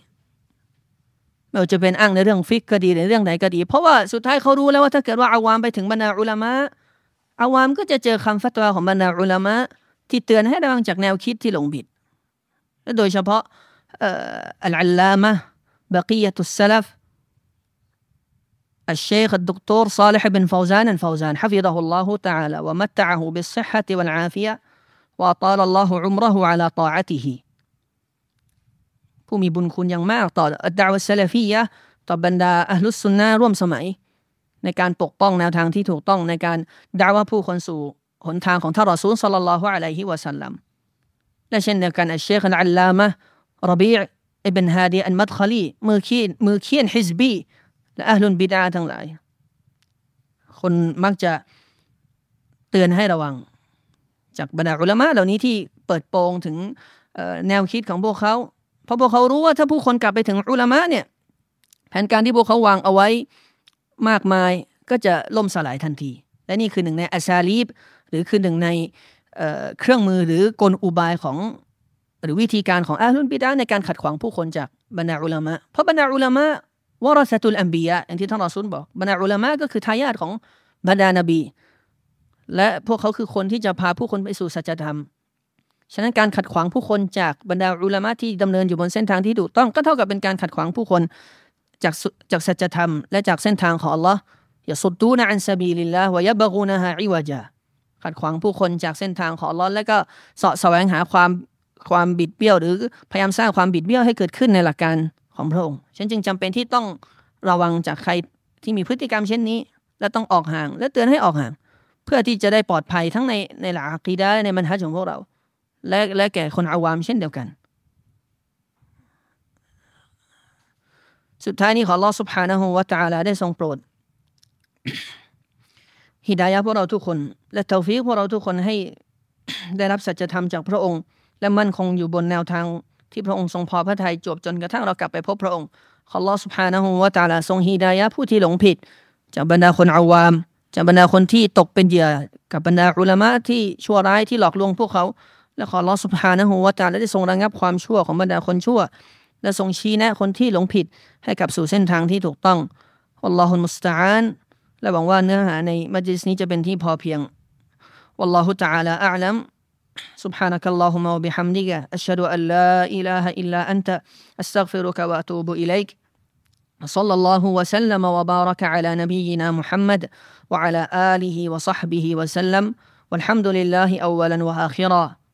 Speaker 1: ไม่ว่าจะเป็นอ้างในเรื่องฟิกก็ดีในเรื่องไหนก็ดี เพราะว่าสุดท้ายเขารู้แล้วว่าถ้าเกิดว่าอาวามไปถึงบรรดาอุลามะอาวามก็จะเจอคำฟัตวาของบรรดาอุลามะที่เตือนให้ระวังจากแนวคิดที่หลงผิดและโดยเฉพาะอัลอัลลามะบกียตุสซลฟ الشيخ الدكتور صالح بن فوزان الفوزان حفظه الله تعالى ومتعه بالصحة والعافية وأطال الله عمره على طاعته ผู้มีบุญคุณอย่างมากต่อดาวเซลฟียะต่อบรรดาอัลลุสุนนะร่วมสมัย ในการปกป้องแนวทางที่ถูกต้องในการดาว่าผู้คนสู่หนทางของท่านรอซูลสัลลัลลอฮุอะลัยฮิวะสัลลัมและเช่นเดียวกันอัลเชคอัลลามะรบีอิบนฮาดีอันมัดคลีมือเขียนมือเขียนฮิซบีและอัลลุนบิดาทั้งหลาย คนมักจะเตือนให้ระวัง จากบรรดาอุลามะเหล่านี้ที่เปิดโปงถึงแนวคิดของพวกเขา เพราะพวกเขารู้ว่าถ้าผู้คนกลับไปถึงอุลามะเนี่ยแผนการที่พวกเขาวางเอาไว้มากมายก็จะล่มสลายทันที และนี่คือหนึ่งในอาซาลีบ หรือคือหนึ่งในเครื่องมือหรือกลอุบายของหรือวิธีการของอาลุนบิดาในการขัดขวางผู้คนจากบรรดาอุลามะเพราะบรรดาอุลามะวรสตุลอัมบียะอย่างที่ท่านรอซุลบอกบรรดาอุลามะก็คือทายาทของบรรดานบี และพวกเขาคือคนที่จะพาผู้คนไปสู่สัจธรรม ฉะนั้นการขัดขวางผู้คนจากบรรดาอุลามะที่ดำเนินอยู่บนเส้นทางที่ถูกต้องก็เท่ากับเป็นการขัดขวางผู้คนจากจากสัจธรรมและจากเส้นทางของ Allah อย่าสุดตูนะอันซาบีลิลลาห์วะยะบกูนะฮะอิวะจาขัดขวางผู้คนจากเส้นทางของ Allah และก็เสาะแสวงหาความความบิดเบี้ยวหรือพยายามสร้างความบิดเบี้ยวให้เกิดขึ้นในหลักการของพระองค์ฉันจึงจำเป็นที่ต้องระวังจากใครที่มีพฤติกรรมเช่นนี้ และต้องออกห่างและเตือนให้ออกห่าง เพื่อที่จะได้ปลอดภัยทั้งในในหลักอะกีดะในมันฮัจของพวกเรา และและแก่คนอาวามเช่นเดียวกัน สุดท้ายนี้ขอลอสุภานะฮูวะตาลาได้ทรงโปรดฮิดายะพวกเราทุกคน และเตาฟีพวกเราทุกคนให้ได้รับสัจธรรมจากพระองค์ และมั่นคงอยู่บนแนวทางที่พระองค์ทรงพอพระทัยจบจนกระทั่งเรากลับไปพบพระองค์ขอลอสุภานะฮูวะตาลาทรงฮิดายะผู้ที่หลงผิด จากบรรดาคนอาวามจากบรรดาคนที่ตกเป็นเหยื่อกับบรรดาอุลามะที่ชั่วร้ายที่หลอกลวงพวกเขา และขอ Allah سبحانه และ تعالى ได้ทรงระงับความชั่วของบรรดาคนชั่ว และทรงชี้แนะคนที่หลงผิดให้กับสู่เส้นทางที่ถูกต้องอัลลอฮุมุสตาานและหวังว่าเนื้อหาในมัจลิสนี้จะเป็นที่พอเพียง والله تعالى أعلم سبحانك اللهم وبحمدك أشهد أن لا إله إلا أنت أستغفرك وأتوب إليك صلى الله وسلم وبارك على نبينا محمد وعلى آله وصحبه وسلم والحمد لله أولا وآخرا